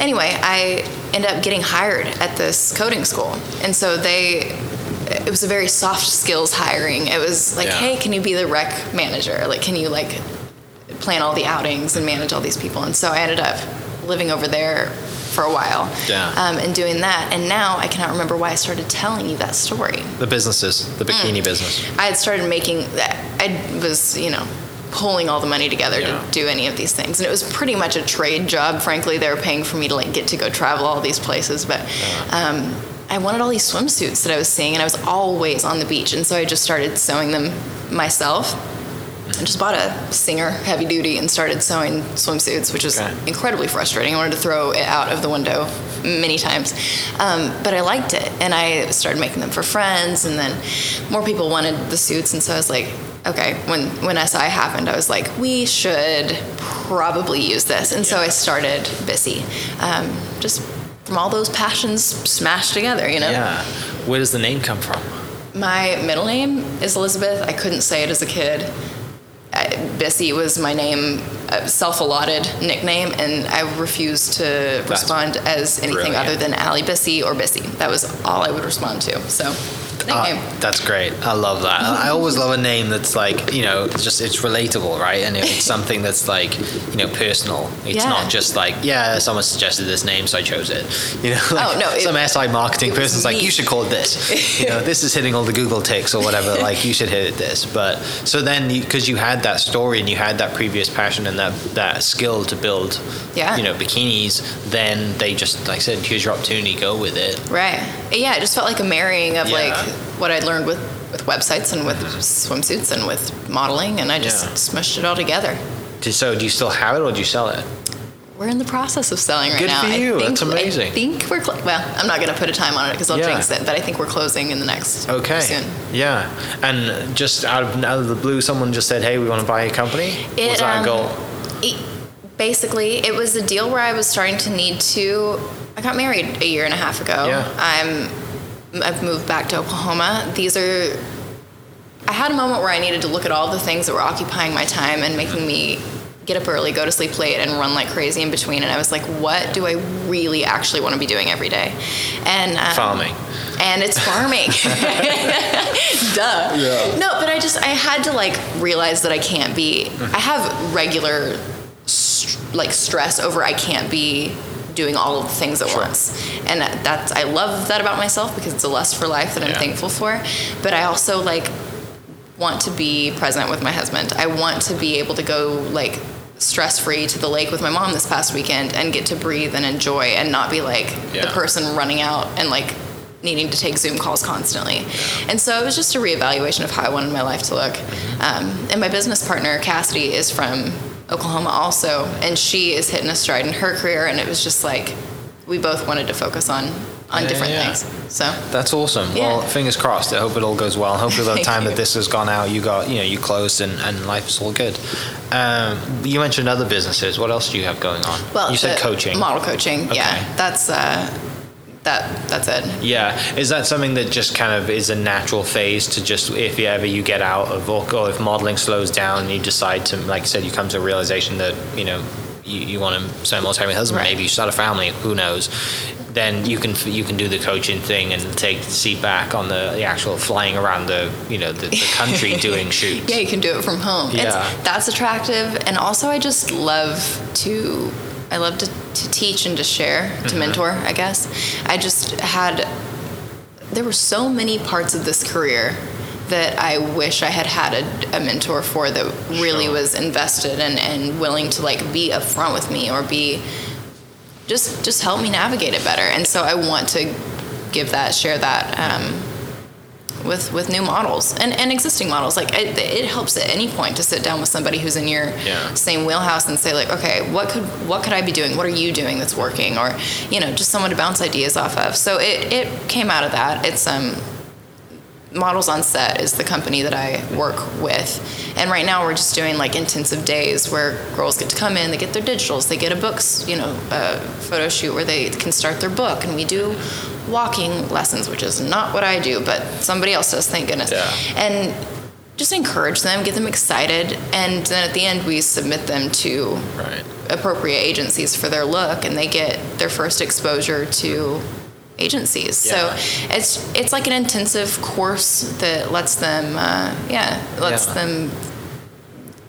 Anyway, I end up getting hired at this coding school, and so they it was a very soft skills hiring. It was like, Yeah. hey, can you be the rec manager? Like, can you like plan all the outings and manage all these people? And so I ended up living over there for a while Yeah. um, and doing that. And now I cannot remember why I started telling you that story. The businesses, the bikini Mm. business. I had started making, that I was, you know, pulling all the money together Yeah. to do any of these things. And it was pretty much a trade job, frankly. They were paying for me to like get to go travel all these places. But um, I wanted all these swimsuits that I was seeing, and I was always on the beach. And so I just started sewing them myself. I just bought a Singer heavy duty and started sewing swimsuits, which was Okay. incredibly frustrating. I wanted to throw it out of the window many times, um, but I liked it, and I started making them for friends, and then more people wanted the suits, and so I was like, okay. When when SI happened, I was like, we should probably use this, and so I started Bissy, um, just from all those passions smashed together, you know. Yeah. Where does the name come from? My middle name is Elizabeth. I couldn't say it as a kid. Bissy was my name, uh, self-allotted nickname, and I refused to respond as anything brilliant. other than Allie Bissy or Bissy. That was all I would respond to. So, Nickname. Ah, that's great. I love that. I always love a name that's like, you know, just it's relatable, right? And it's something that's like, you know, personal. It's Yeah. not just like, yeah, someone suggested this name, so I chose it. You know, oh, like Oh, no, it- some SI marketing person's like, you should call it this. you know, this is hitting all the Google ticks or whatever. Like, you should hit it this. But so then, because you, had that story and you had that previous passion and that that skill to build, Yeah. you know, bikinis, then they just like I said, here's your opportunity, go with it. Right. Yeah, it just felt like a marrying of Yeah. like what I'd learned with with websites and with swimsuits and with modeling, and I just Yeah. smushed it all together. So do you still have it or do you sell it? We're in the process of selling right Good now. for you. I think, That's amazing. I think we're cl- well. I'm not going to put a time on it because I'll Yeah. jinx it, but I think we're closing in the next Okay. soon. Yeah. And just out of, out of the blue, someone just said, hey, we want to buy a company? It, Was that um, a goal? it- basically, it was a deal where I was starting to need to. I got married a year and a half ago. Yeah. I'm. I've moved back to Oklahoma. These are. I had a moment where I needed to look at all the things that were occupying my time and making me get up early, go to sleep late, and run like crazy in between. And I was like, what do I really actually want to be doing every day? And um, Farming. and it's farming. Duh. Yeah. No, but I just I had to like realize that I can't be. I have regular st- like stress over I can't be doing all of the things at Sure. once, and that's I love that about myself because it's a lust for life that I'm Yeah. thankful for. But I also like want to be present with my husband. I want to be able to go like stress free to the lake with my mom this past weekend and get to breathe and enjoy and not be like the person running out and like needing to take Zoom calls constantly. And so it was just a reevaluation of how I wanted my life to look. Um, and my business partner, Cassidy, is from Oklahoma also, and she is hitting a stride in her career. And it was just like we both wanted to focus on on Yeah, different yeah. things. So That's awesome. Yeah. Well, fingers crossed. I hope it all goes well. Hopefully, by the time you. that this has gone out, you got, you know, you closed and, and life is all good. Um, you mentioned other businesses. What else do you have going on? well, you said coaching. model coaching. Okay. Yeah, that's uh, that that's it. Yeah, is that something that just kind of is a natural phase to just if you ever you get out of or or if modeling slows down, and you decide to like I said, you come to a realization that you know you, you want to spend more time with your husband. Right. Maybe you start a family. Who knows? Then you can you can do the coaching thing and take the seat back on the, the actual flying around the you know the, the country doing shoots. Yeah, you can do it from home. Yeah. It's, that's attractive, and also I just love to. I love to, to teach and to share, to Mm-hmm. mentor. I guess I just had. There were so many parts of this career that I wish I had had a, a mentor for that really Sure. was invested and, and willing to like be upfront with me or be just just help me navigate it better. And so I want to give that, share that. Um, with with new models and, and existing models. Like it, it helps at any point to sit down with somebody who's in your Yeah. same wheelhouse and say like okay what could what could i be doing? What are you doing that's working? Or you know just someone to bounce ideas off of. So it, it came out of that. It's um Models on Set is the company that I work with. And right now we're just doing like intensive days where girls get to come in, they get their digitals, they get a books, you know, a photo shoot where they can start their book. And we do walking lessons, which is not what I do, but somebody else does, thank goodness. Yeah. And just encourage them, get them excited. And then at the end, we submit them to Right. appropriate agencies for their look and they get their first exposure to agencies Yeah. so it's it's like an intensive course that lets them uh, yeah lets Yeah. them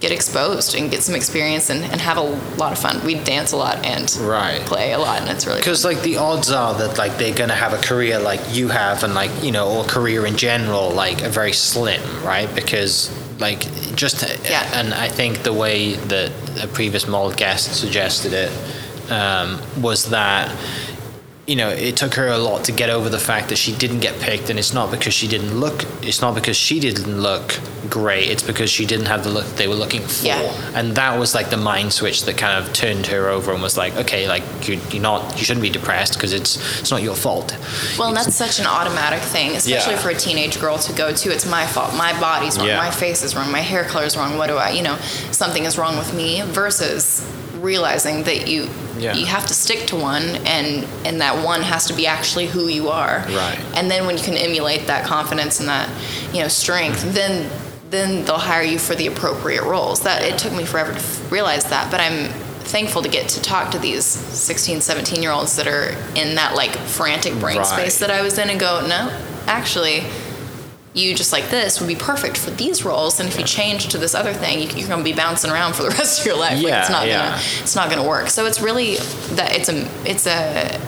get exposed and get some experience and, and have a lot of fun we dance a lot and Right. play a lot and it's really. Because like the odds are that like they're gonna have a career like you have, and like you know, or a career in general, like are very slim, right? Because like just Yeah. and I think the way that a previous mold guest suggested it um, was that you know, it took her a lot to get over the fact that she didn't get picked, and it's not because she didn't look. It's not because she didn't look great. It's because she didn't have the look they were looking for. Yeah. And that was like the mind switch that kind of turned her over and was like, okay, like you, you're not, you shouldn't be depressed because it's it's not your fault. Well, and that's such an automatic thing, especially Yeah. for a teenage girl to go to. It's my fault. My body's wrong. Yeah. My face is wrong. My hair color is wrong. What do I, you know, something is wrong with me versus realizing that you Yeah. you have to stick to one and and that one has to be actually who you are. Right. And then when you can emulate that confidence and that, you know, strength, Mm-hmm. then then they'll hire you for the appropriate roles. That it took me forever to f- realize that, but I'm thankful to get to talk to these 16, 17 year olds that are in that like frantic brain Right. space that I was in and go, no, actually, you just like this would be perfect for these roles. And if you change to this other thing, you, you're going to be bouncing around for the rest of your life. like Yeah, it's not yeah. gonna, it's not going to work. So it's really that it's a, it's a,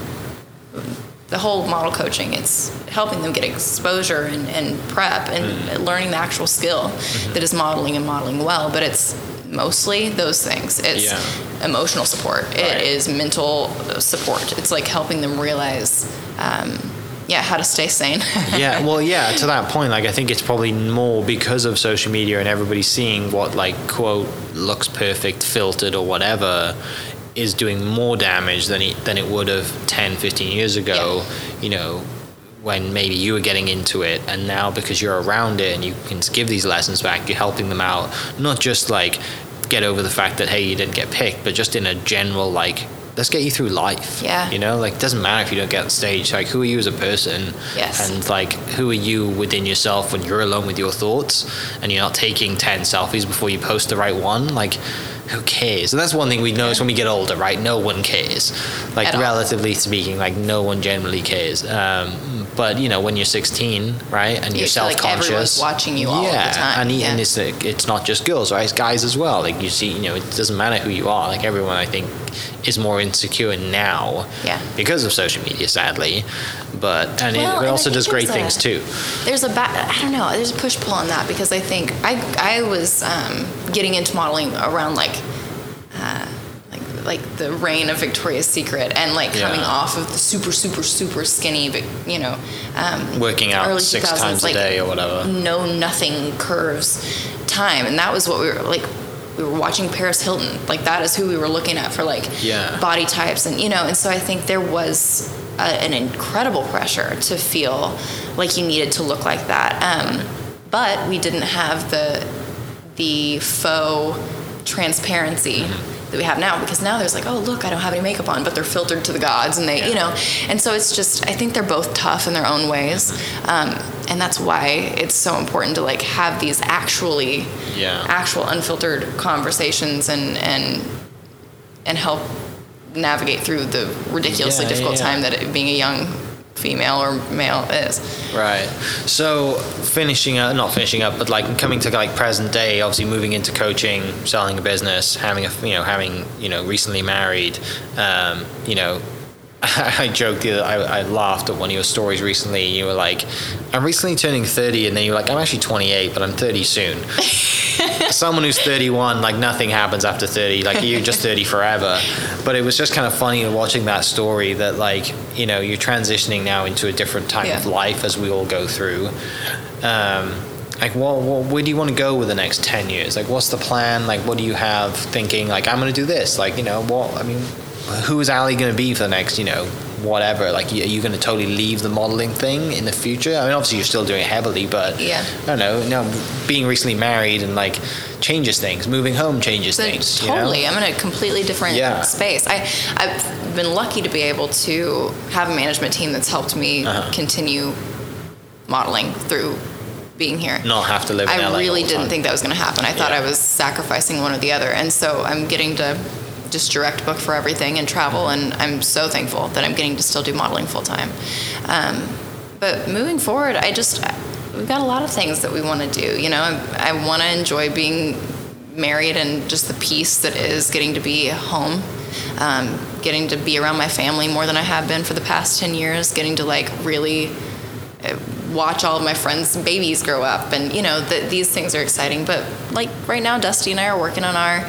the whole model coaching. It's helping them get exposure and, and prep and Mm-hmm. learning the actual skill that is modeling and modeling well. But it's mostly those things. It's Yeah. emotional support. Right. It is mental support. It's like helping them realize, um, yeah, how to stay sane. yeah, well, yeah. To that point, like I think it's probably more because of social media and everybody seeing what like quote looks perfect, filtered or whatever, is doing more damage than it than it would have 10, 15 years ago. yeah. You know, when maybe you were getting into it, and now because you're around it and you can give these lessons back, you're helping them out. Not just like get over the fact that hey, you didn't get picked, but just in a general like. Let's get you through life. Yeah. You know, like it doesn't matter if you don't get on stage. Like, who are you as a person? Yes. And like, who are you within yourself when you're alone with your thoughts and you're not taking 10 selfies before you post the right one? Like, who cares? And that's one thing we notice when we get older, right? No one cares. Like, At all. relatively speaking, like, no one generally cares. Um, but, you know, when you're 16, right, and You you're self conscious. everyone's watching you all of the yeah, time. And, e- and it's, like, it's not just girls, right? It's guys as well. Like, you see, you know, it doesn't matter who you are. Like, everyone, I think, is more insecure now Yeah. because of social media, sadly. But, and Well, it, it also does great things a- too. there's a ba- I don't know. There's a push pull on that because I think I I was um, getting into modeling around like. Uh, like, like the reign of Victoria's Secret and like coming Yeah. off of the super super super skinny but you know um, Working out six 2000s, times like, a day or whatever. no nothing curves time and that was what we were like we were watching Paris Hilton. Like that is who we were looking at for like Yeah. body types. And you know and so I think there was a, an incredible pressure to feel like you needed to look like that. Um, but we didn't have the the faux transparency that we have now because now there's like oh look I don't have any makeup on but they're filtered to the gods and they you know and so it's just I think they're both tough in their own ways um, and that's why it's so important to like have these actually Yeah. actual unfiltered conversations and and and help navigate through the ridiculously Yeah, difficult yeah, yeah. time that it, being a young female or male is Right. So finishing up, not finishing up, but like coming to like present day, obviously moving into coaching, selling a business, having a, you know, having, you know, recently married, um, you know, I joked the other, I, I laughed at one of your stories recently. You were like, I'm recently turning 30, and then you're like, I'm actually 28, but I'm 30 soon. Someone who's 31, like nothing happens after 30, like you're just 30 forever. But it was just kind of funny watching that story that, like, you know, you're transitioning now into a different time of life as we all go through. Um, like, well, well, where do you want to go with the next 10 years? Like, what's the plan? Like, what do you have thinking? Like, I'm going to do this. Like, you know, what, I mean, who is Ali going to be for the next, you know, whatever? Like, are you going to totally leave the modeling thing in the future? I mean, obviously you're still doing it heavily, but Yeah. I don't know. Now, being recently married and like changes things. Moving home changes So things. you know? totally, I'm in a completely different Yeah. space. I I've been lucky to be able to have a management team that's helped me Uh-huh. continue modeling through being here. Not have to live in I really all didn't think that was going to happen. I thought Yeah. I was sacrificing one or the other, and so I'm getting to just direct book for everything and travel, and I'm so thankful that I'm getting to still do modeling full time. Um, but moving forward, I just we've got a lot of things that we want to do. You know, I, I want to enjoy being married and just the peace that is getting to be home. Um, getting to be around my family more than I have been for the past 10 years, getting to like really uh, watch all of my friends' babies grow up, and you know that these things are exciting. But like right now, Dusty and I are working on our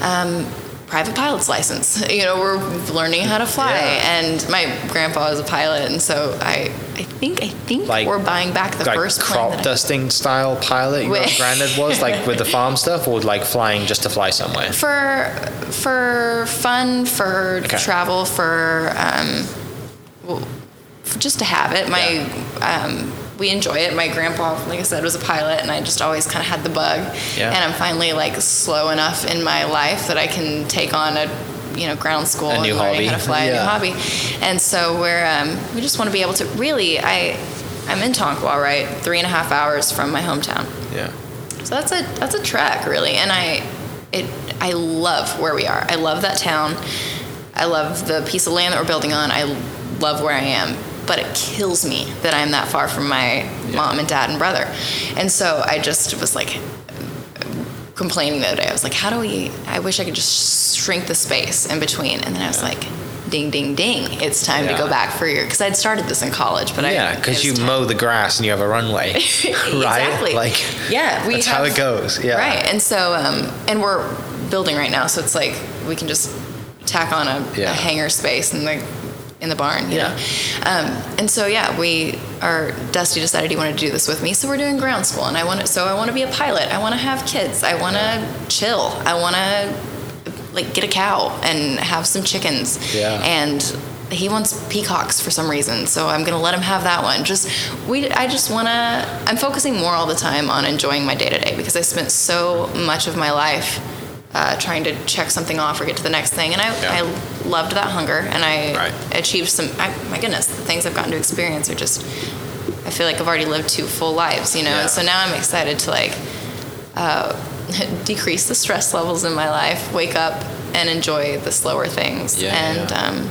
um, private pilot's license. You know, we're learning how to fly, Yeah. and my grandpa is a pilot, and so I, I think, I think Like- we're buying back the like first crop that I- dusting style pilot your Wait. granddad was like with the farm stuff or like flying just to fly somewhere for for fun, for Okay. travel, for um, well, for just to have it. My um, we enjoy it. My grandpa, like I said, was a pilot, and I just always kind of had the bug. Yeah. And I'm finally like slow enough in my life that I can take on a you know ground school A new and learning hobby. how to fly a new hobby. And so we're um, we just want to be able to really I. I'm in Tonkawa, right? Three and a half hours from my hometown. yeah So that's a that's a trek really, and I it I love where we are. I love that town. I love the piece of land that we're building on. I love where I am, but it kills me that I'm that far from my mom and dad and brother. And so I just was like complaining the other day. I was like, how do we? I wish I could just shrink the space in between. And then I was like. Ding, ding, ding! It's time to go back for your because I'd started this in college, but I yeah because you time. mow the grass and you have a runway right exactly. like yeah, we that's have, how it goes yeah Right, and so um, and we're building right now, so it's like we can just tack on a, Yeah. a hangar space and the in the barn, you Yeah. know. Um, and so yeah, we are. Dusty decided he wanted to do this with me, so we're doing ground school, and I want to. So I want to be a pilot. I want to have kids. I want to chill. I want to like get a cow and have some chickens. Yeah. And he wants peacocks for some reason, so I'm gonna let him have that one. Just we, I just wanna. I'm focusing more all the time on enjoying my day to day because I spent so much of my life uh, trying to check something off or get to the next thing, and I, Yeah. I loved that hunger, and I Right. achieved some. I, my goodness, the things I've gotten to experience are just. I feel like I've already lived two full lives, you know, Yeah. and so now I'm excited to like uh, decrease the stress levels in my life, wake up and enjoy the slower things, Yeah, and yeah. Um,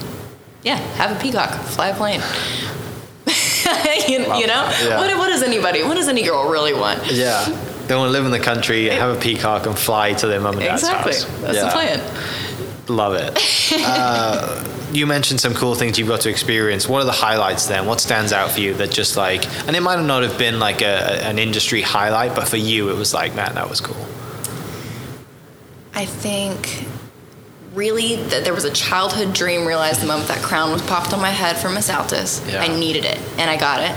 yeah, have a peacock, fly a plane. you, you know, Yeah. what, what does anybody, what does any girl really want? yeah they want to live in the country have a peacock and fly to their mum and dad's Exactly, house that's Yeah. the plan. love it uh, you mentioned some cool things you've got to experience what are the highlights then what stands out for you that just like and it might not have been like a, an industry highlight but for you it was like man that was cool I think really that there was a childhood dream realized the moment that crown was popped on my head from Miss Altus. Yeah. I needed it, and I got it.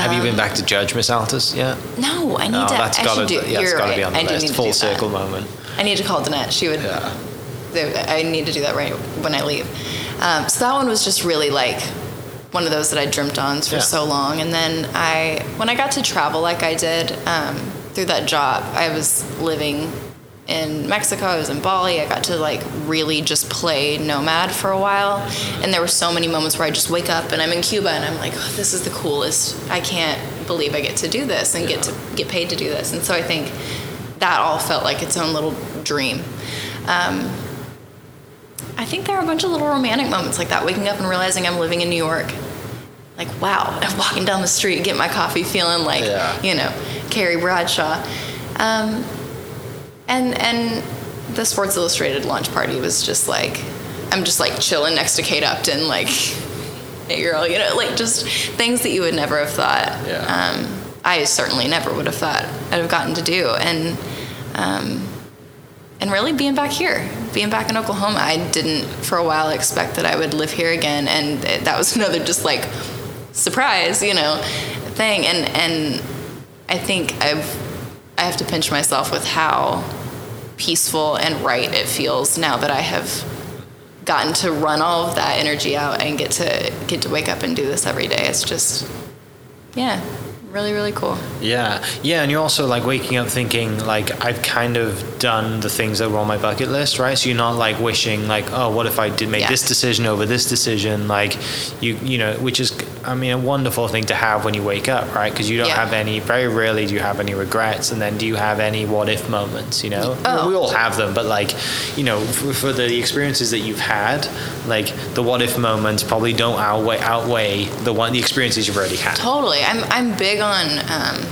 Have you Um, been back to judge miss altus yet No, I need no to. that's I gotta do. yeah, it's you're gotta right. be on the I list to full circle That. moment I need to call Danette. She would. yeah I need to do that right when I leave. Um, so that one was just really like one of those that I dreamt on for Yeah. so long. And then I, when I got to travel like I did um, through that job, I was living in Mexico. I was in Bali. I got to like really just play nomad for a while. And there were so many moments where I just wake up and I'm in Cuba and I'm like, oh, this is the coolest. I can't believe I get to do this and get to get paid to do this. And so I think that all felt like its own little dream. Um, I think there are a bunch of little romantic moments like that. Waking up and realizing I'm living in New York. Like, wow, I'm walking down the street, get my coffee, feeling like, Yeah. you know, Carrie Bradshaw. Um, and and the Sports Illustrated launch party was just like, I'm just like chilling next to Kate Upton, like, hey girl, you know, like just things that you would never have thought. Yeah. Um, I certainly never would have thought I'd have gotten to do. And um, and really being back here, being back in Oklahoma. I didn't for a while expect that I would live here again, and it- that was another just like surprise, you know, thing. And and I think I've I have to pinch myself with how peaceful and right it feels now that I have gotten to run all of that energy out and get to get to wake up and do this every day. It's just, yeah, really really cool. Yeah, yeah, and you're also like waking up thinking like I've kind of done the things that were on my bucket list, right? So you're not like wishing like, oh, what if I did make Yeah. this decision over this decision? Like you, you know, which is, I mean, a wonderful thing to have when you wake up, right? Because you don't Yeah. have any. Very rarely do you have any regrets, and then do you have any what if moments? You know, Oh. we all have them, but like, you know, for, for the experiences that you've had, like the what if moments probably don't outweigh outweigh the one the experiences you've already had. Totally. I'm, I'm big on um,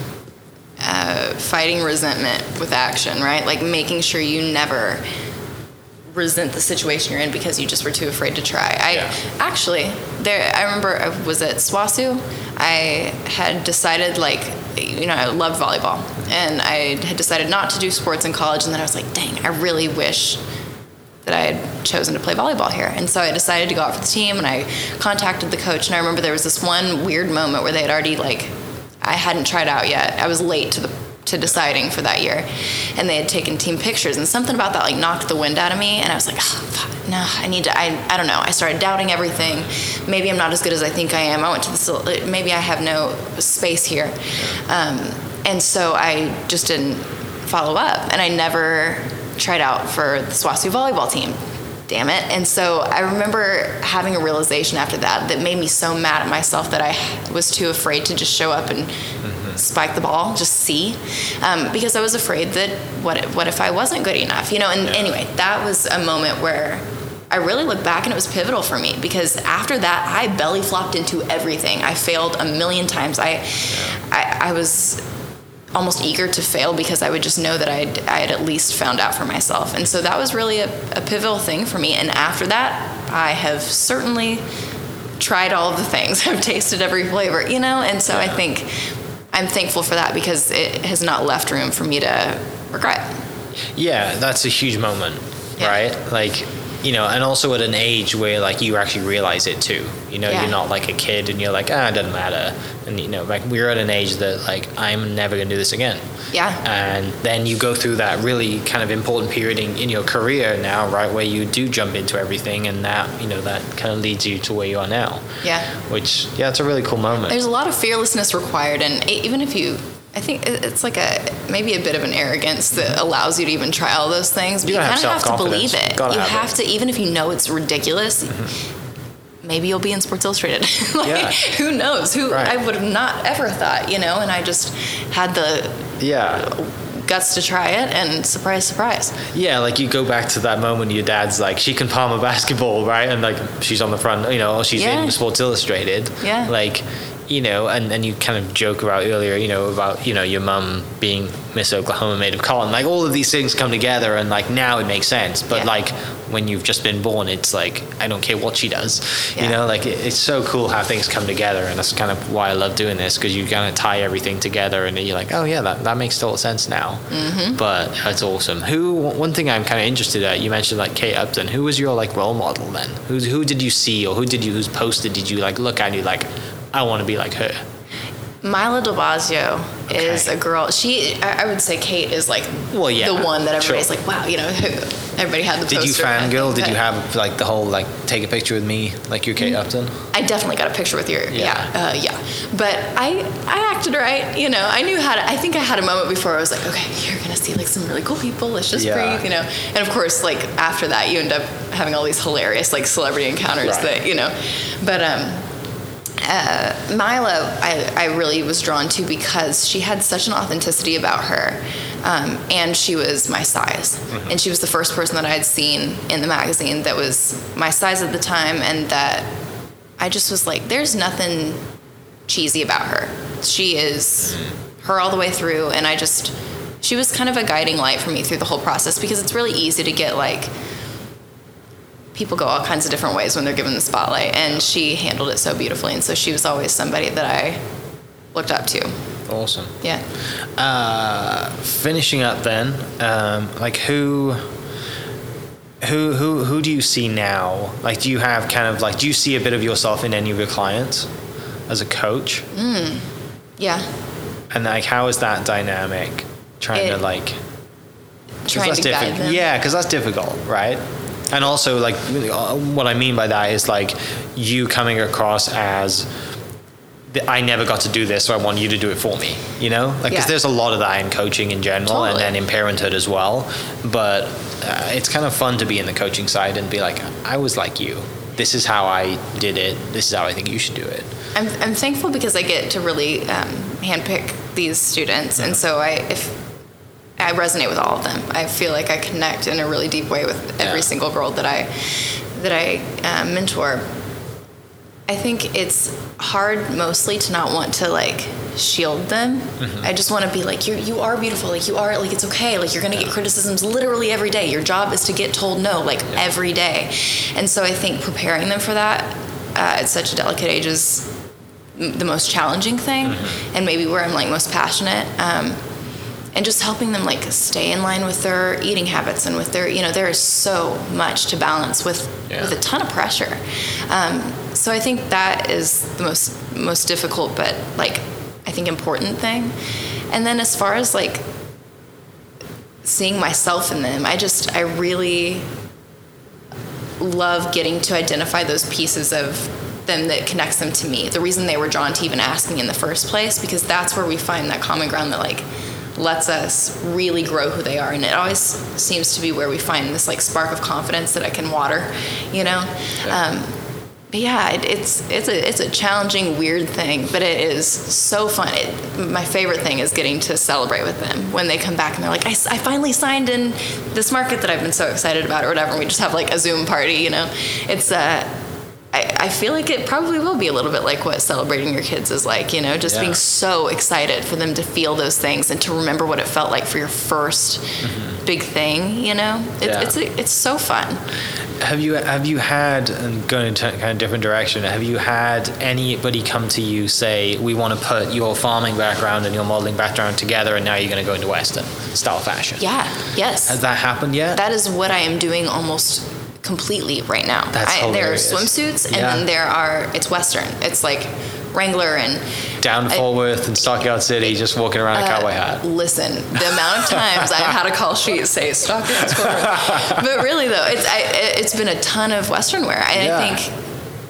uh, fighting resentment with action, right? Like making sure you never resent the situation you're in because you just were too afraid to try. I Yeah. actually there I remember I was at SWOSU. I had decided like you know, I loved volleyball and I had decided not to do sports in college and then I was like, dang, I really wish that I had chosen to play volleyball here. And so I decided to go out for the team and I contacted the coach and I remember there was this one weird moment where they had already like I hadn't tried out yet. I was late to the to deciding for that year. And they had taken team pictures and something about that like knocked the wind out of me and I was like, oh, no, I need to I I don't know. I started doubting everything. Maybe I'm not as good as I think I am. I went to the maybe I have no space here. Um, and so I just didn't follow up and I never tried out for the SWOSU volleyball team. Damn it. And so I remember having a realization after that that made me so mad at myself that I was too afraid to just show up and spike the ball, just see. Um, because I was afraid that what, if- what if I wasn't good enough? You know, and anyway, that was a moment where I really look back and it was pivotal for me because after that I belly flopped into everything. I failed a million times. I, I, I was almost eager to fail because I would just know that I'd, I had at least found out for myself. And so that was really a, a pivotal thing for me. And after that, I have certainly tried all of the things. I've tasted every flavor, you know? And so I think I'm thankful for that because it has not left room for me to regret. Yeah, that's a huge moment, Yeah. right? Like, you know, and also at an age where like you actually realize it too. You know, Yeah. you're not like a kid and you're like, ah, it doesn't matter. And you know, like we're at an age that like I'm never gonna do this again. Yeah. And then you go through that really kind of important period in, in your career now, right, where you do jump into everything, and that you know that kind of leads you to where you are now. Yeah. Which yeah, it's a really cool moment. There's a lot of fearlessness required, and even if you, I think it's like a maybe a bit of an arrogance that allows you to even try all those things. But You you, kind of have to believe it. Gotta you have have, it. to, even if you know it's ridiculous. Maybe you'll be in Sports Illustrated. like, Yeah. Who knows? Who Right. I would have not ever thought, you know. And I just had the yeah. guts to try it, and surprise, surprise. Yeah, like you go back to that moment your dad's like, she can palm a basketball, right? And like she's on the front, you know, or she's Yeah. in Sports Illustrated. Yeah. Like, you know, and, and you kind of joke about earlier, you know, about, you know, your mum being Miss Oklahoma Maid of Cotton. Like all of these things come together and like now it makes sense. But Yeah. like when you've just been born, it's like, I don't care what she does. You know, like it, it's so cool how things come together. And that's kind of why I love doing this because you kind of tie everything together and you're like, oh yeah, that, that makes total sense now. Mm-hmm. But that's awesome. Who, one thing I'm kind of interested at, you mentioned like Kate Upton. Who was your like role model then? Who's, who did you see or who did you, who's posted, did you like look at and you like, I want to be like her? Myla Dalbesio is a girl. She, I I would say, Kate is like Well, yeah, the one that everybody's sure. like, wow, you know, everybody had the Did you poster. I fangirl? Did you have like the whole like take a picture with me like you're Kate Upton? I definitely got a picture with your Yeah. yeah uh, yeah, but I I acted right. You know, I knew how to. I think I had a moment before I was like, okay, you're gonna see like some really cool people. Let's just Yeah. breathe, you know. And of course, like after that, you end up having all these hilarious like celebrity encounters Right. that you know. But um, uh, Myla, I, I really was drawn to because she had such an authenticity about her. Um, and she was my size. Mm-hmm. And she was the first person that I had seen in the magazine that was my size at the time, and that I just was like, there's nothing cheesy about her. She is her all the way through, and I just, she was kind of a guiding light for me through the whole process because it's really easy to get like, people go all kinds of different ways when they're given the spotlight, and she handled it so beautifully, and so she was always somebody that I looked up to. Awesome. Yeah. Uh, finishing up then, um, like who, who, who, who do you see now? Like, do you have kind of like, do you see a bit of yourself in any of your clients as a coach? Mm. Yeah. And like, how is that dynamic? Trying to like. Trying to guide them. Yeah, because that's difficult, right? And also like what I mean by that is like you coming across as I never got to do this, so I want you to do it for me. You know, like because Yeah. there's a lot of that in coaching in general, and then in parenthood as well. But uh, it's kind of fun to be in the coaching side and be like, I was like you. This is how I did it. This is how I think you should do it. I'm, I'm thankful because I get to really um, handpick these students, and so I if I resonate with all of them. I feel like I connect in a really deep way with every Yeah. single girl that I that I uh, mentor. I think it's hard mostly to not want to like shield them. I just want to be like you you are beautiful. Like you are like it's okay. Like you're going to get criticisms literally every day. Your job is to get told no like every day. And so I think preparing them for that uh, at such a delicate age is the most challenging thing and maybe where I'm like most passionate. Um, and just helping them like stay in line with their eating habits and with their you know there is so much to balance with Yeah. with a ton of pressure. Um, so i think that is the most most difficult but like i think important thing. And then as far as like seeing myself in them i just i really love getting to identify those pieces of them that connects them to me. The reason they were drawn to even asking in the first place because that's where we find that common ground that like lets us really grow who they are and it always seems to be where we find this like spark of confidence that i can water you know um, but yeah, it, it's it's a it's a challenging, weird thing, but it is so fun. It, my favorite thing is getting to celebrate with them when they come back and they're like, I, I finally signed in this market that I've been so excited about, or whatever. And we just have like a Zoom party, you know. It's uh, I, I feel like it probably will be a little bit like what celebrating your kids is like, you know, just Yeah. being so excited for them to feel those things and to remember what it felt like for your 1st mm-hmm. big thing, you know. It, Yeah. It's it's so fun. Have you have you had and going in a kind of different direction? Have you had anybody come to you say we want to put your farming background and your modeling background together, and now you're going to go into Western style fashion? Yeah. Yes. Has that happened yet? that is what I am doing almost completely right now. That's I, there are swimsuits, and Yeah. then there are it's Western. It's like Wrangler and Down to I- Fort Worth and Stockyard City, just walking around in a cowboy hat. listen. The amount of times I've had a call sheet say Stockyards Forward. but really though, it's I, it- it's been a ton of Western wear. And Yeah. I think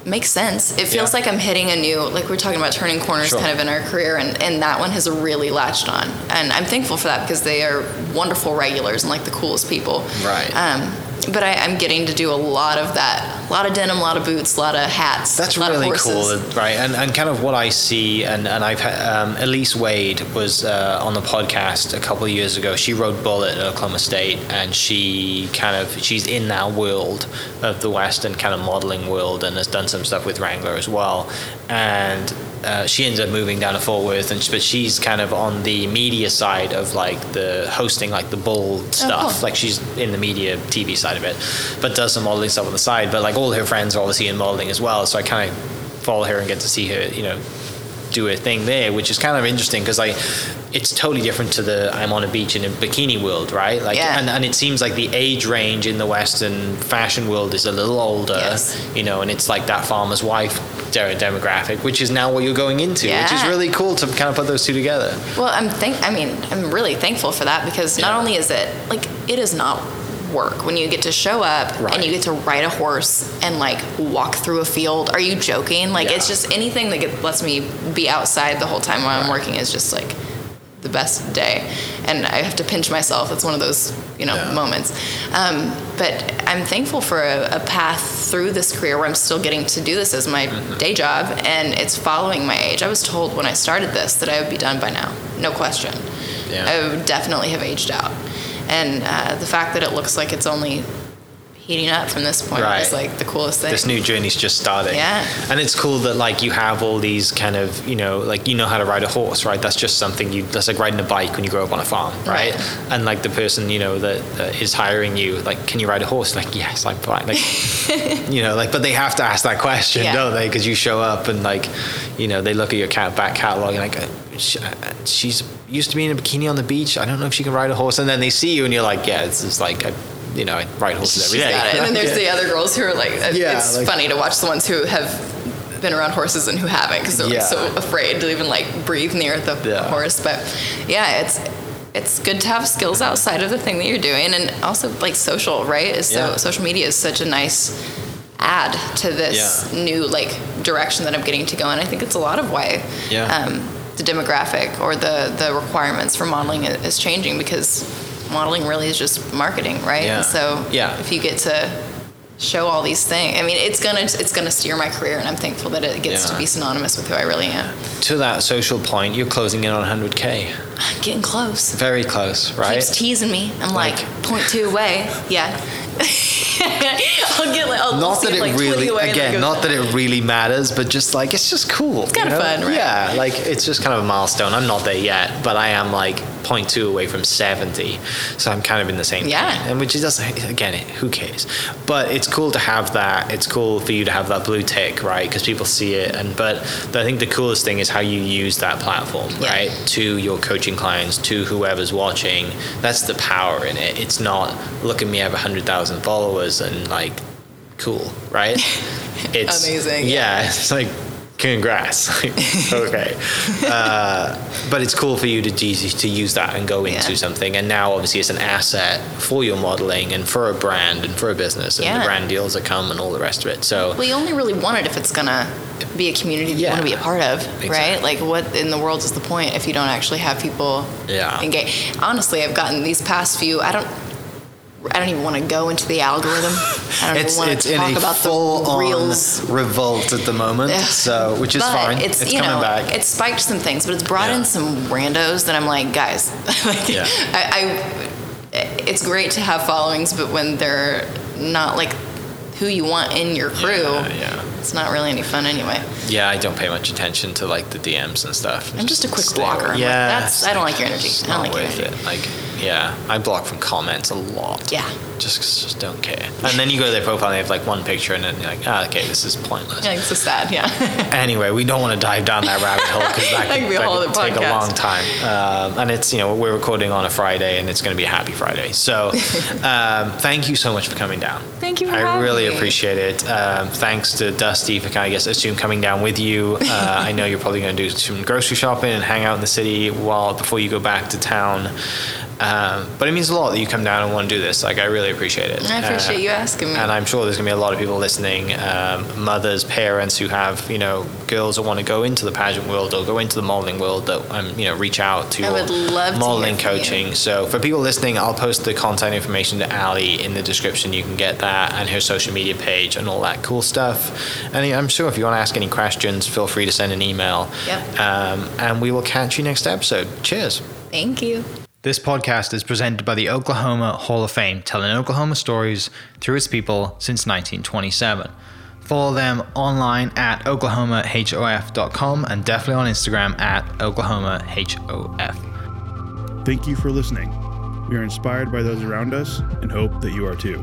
makes sense. It feels Yeah. like I'm hitting a new like we're talking about turning corners Sure. kind of in our career and, and that one has really latched on. And I'm thankful for that because they are wonderful regulars and like the coolest people. Right. Um but I, I'm getting to do a lot of that. A lot of denim, a lot of boots, a lot of hats. That's a lot really cool, right? And, and kind of what I see, and, and I've had, um, Elise Wade was uh, on the podcast a couple of years ago. She rode Bullet at Oklahoma State, and she kind of she's in that world of the Western kind of modeling world, and has done some stuff with Wrangler as well. And uh, she ends up moving down to Fort Worth, and but she's kind of on the media side of like the hosting, like the bull stuff. cool. Like she's in the media TV side of it, but does some modeling stuff on the side. But like all her friends are obviously in modeling as well, so I kind of follow her and get to see her, you know, do a thing there, which is kind of interesting because like it's totally different to the I'm on a beach in a bikini world, right? Like, Yeah. and, and it seems like the age range in the Western fashion world is a little older, Yes. you know, and it's like that farmer's wife de- demographic, which is now what you're going into, which is really cool to kind of put those two together. Well, I'm thank. I mean, I'm really thankful for that because not only is it like it is not work when you get to show up Right. and you get to ride a horse and like walk through a field. Are you joking? Like it's just anything that get, lets me be outside the whole time while I'm working is just like the best day. And I have to pinch myself. It's one of those you know Yeah. moments. Um, but I'm thankful for a, a path through this career where I'm still getting to do this as my Mm-hmm. day job, and it's following my age. I was told when I started this that I would be done by now, no question. Yeah. I would definitely have aged out, and uh, the fact that it looks like it's only heating up from this point Right. is like the coolest thing. this new journey's just starting. Yeah. And it's cool that like you have all these kind of, you know, like you know how to ride a horse, right? That's just something you that's like riding a bike when you grow up on a farm, right? Right. And like the person, you know, that, that is hiring you, like, can you ride a horse? Like, yes, I'm fine. Like, you know, like, but they have to ask that question, Yeah. don't they? Because you show up and like, you know, they look at your cat back catalog and like, uh, sh- uh, she's used to being in a bikini on the beach. I don't know if she can ride a horse. And then they see you and you're like, yeah, it's just like, I, you know, I ride horses every She's day. got it. And then there's Yeah. the other girls who are like, Yeah, it's like- funny to watch the ones who have been around horses and who haven't because they're Yeah. like so afraid to even like breathe near the Yeah. horse. But yeah, it's it's good to have skills outside of the thing that you're doing, and also like social, right? Is so Yeah. social media is such a nice add to this Yeah. new like direction that I'm getting to go, and I think it's a lot of why Yeah. um, the demographic or the the requirements for modeling is changing because modeling really is just marketing, right? Yeah. And so Yeah. if you get to show all these things, I mean, it's gonna it's gonna steer my career, and I'm thankful that it gets to be synonymous with who I really am. To that social point, you're closing in on 100k. Getting close. Very close, right? keeps teasing me. I'm like, Like- point two away. Yeah. I'll get like, I'll not that it like really 20 away and then again not that it really matters but just like it's just cool it's kinda fun, right? yeah like it's just kind of a milestone i'm not there yet but i am like 0.2 away from 70 so i'm kind of in the same Yeah. thing. and which is doesn't again who cares but it's cool to have that it's cool for you to have that blue tick right because people see it and but i think the coolest thing is how you use that platform Yeah. right to your coaching clients to whoever's watching that's the power in it it's not look at me i have 100000 followers and like cool right it's Amazing, yeah it's like congrats Like, okay uh, but it's cool for you to use, to use that and go into Yeah. something and now obviously it's an asset for your modeling and for a brand and for a business and the Yeah. brand deals that come and all the rest of it so Well, you only really want it if it's gonna be a community that you want to be a part of, right? Like, what in the world is the point if you don't actually have people Yeah. engage? Honestly, I've gotten these past few. I don't. I don't even want to go into the algorithm. I don't it's even want it's to in talk a about full the reels. revolt at the moment so which is but fine It's, it's you coming know, back It spiked some things, but it's brought Yeah. in some randos that I'm like, guys, like, Yeah. I, I, it's great to have followings, but when they're not like who you want in your crew, Yeah, yeah. It's not really any fun anyway. yeah i don't pay much attention to like the dms and stuff I'm just a quick Stay blocker. away. I'm like, yeah that's- I don't like your energy. it's I don't not like your worth energy. it like yeah i block from comments a lot Yeah. just just don't care and then you go to their profile and they have like one picture and then you're like ah okay this is pointless Yeah, it's so sad. Yeah. anyway, we don't want to dive down that rabbit hole because that That could, could be a that whole could other take a long time. Um, and it's, you know, we're recording on a Friday and it's going to be a happy Friday. So um, thank you so much for coming down. Thank you for I having really me. appreciate it. Um, thanks to Dusty kind of, I guess, assume coming down with you. Uh, I know you're probably going to do some grocery shopping and hang out in the city while before you go back to town. Um, but it means a lot that you come down and want to do this. Like, I really appreciate it. I appreciate you asking me. And I'm sure there's going to be a lot of people listening, um, mothers, parents who have, you know, girls that want to go into the pageant world or go into the modeling world that, um, you know, reach out to I would love modeling from you. coaching. So for people listening, I'll post the contact information to Ali in the description. You can get that and her social media page and all that cool stuff. And I'm sure if you want to ask any questions, feel free to send an email. Yep. Um, and we will catch you next episode. Cheers. Thank you. This podcast is presented by the Oklahoma Hall of Fame, telling Oklahoma stories through its people since 1927. Follow them online at oklahomahof.com and definitely on Instagram at oklahomahof. Thank you for listening. We are inspired by those around us and hope that you are too.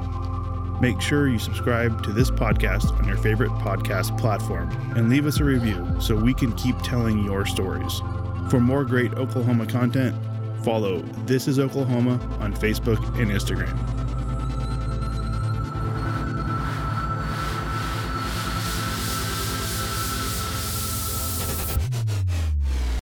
Make sure you subscribe to this podcast on your favorite podcast platform and leave us a review so we can keep telling your stories. For more great Oklahoma content, follow This is Oklahoma on Facebook and Instagram.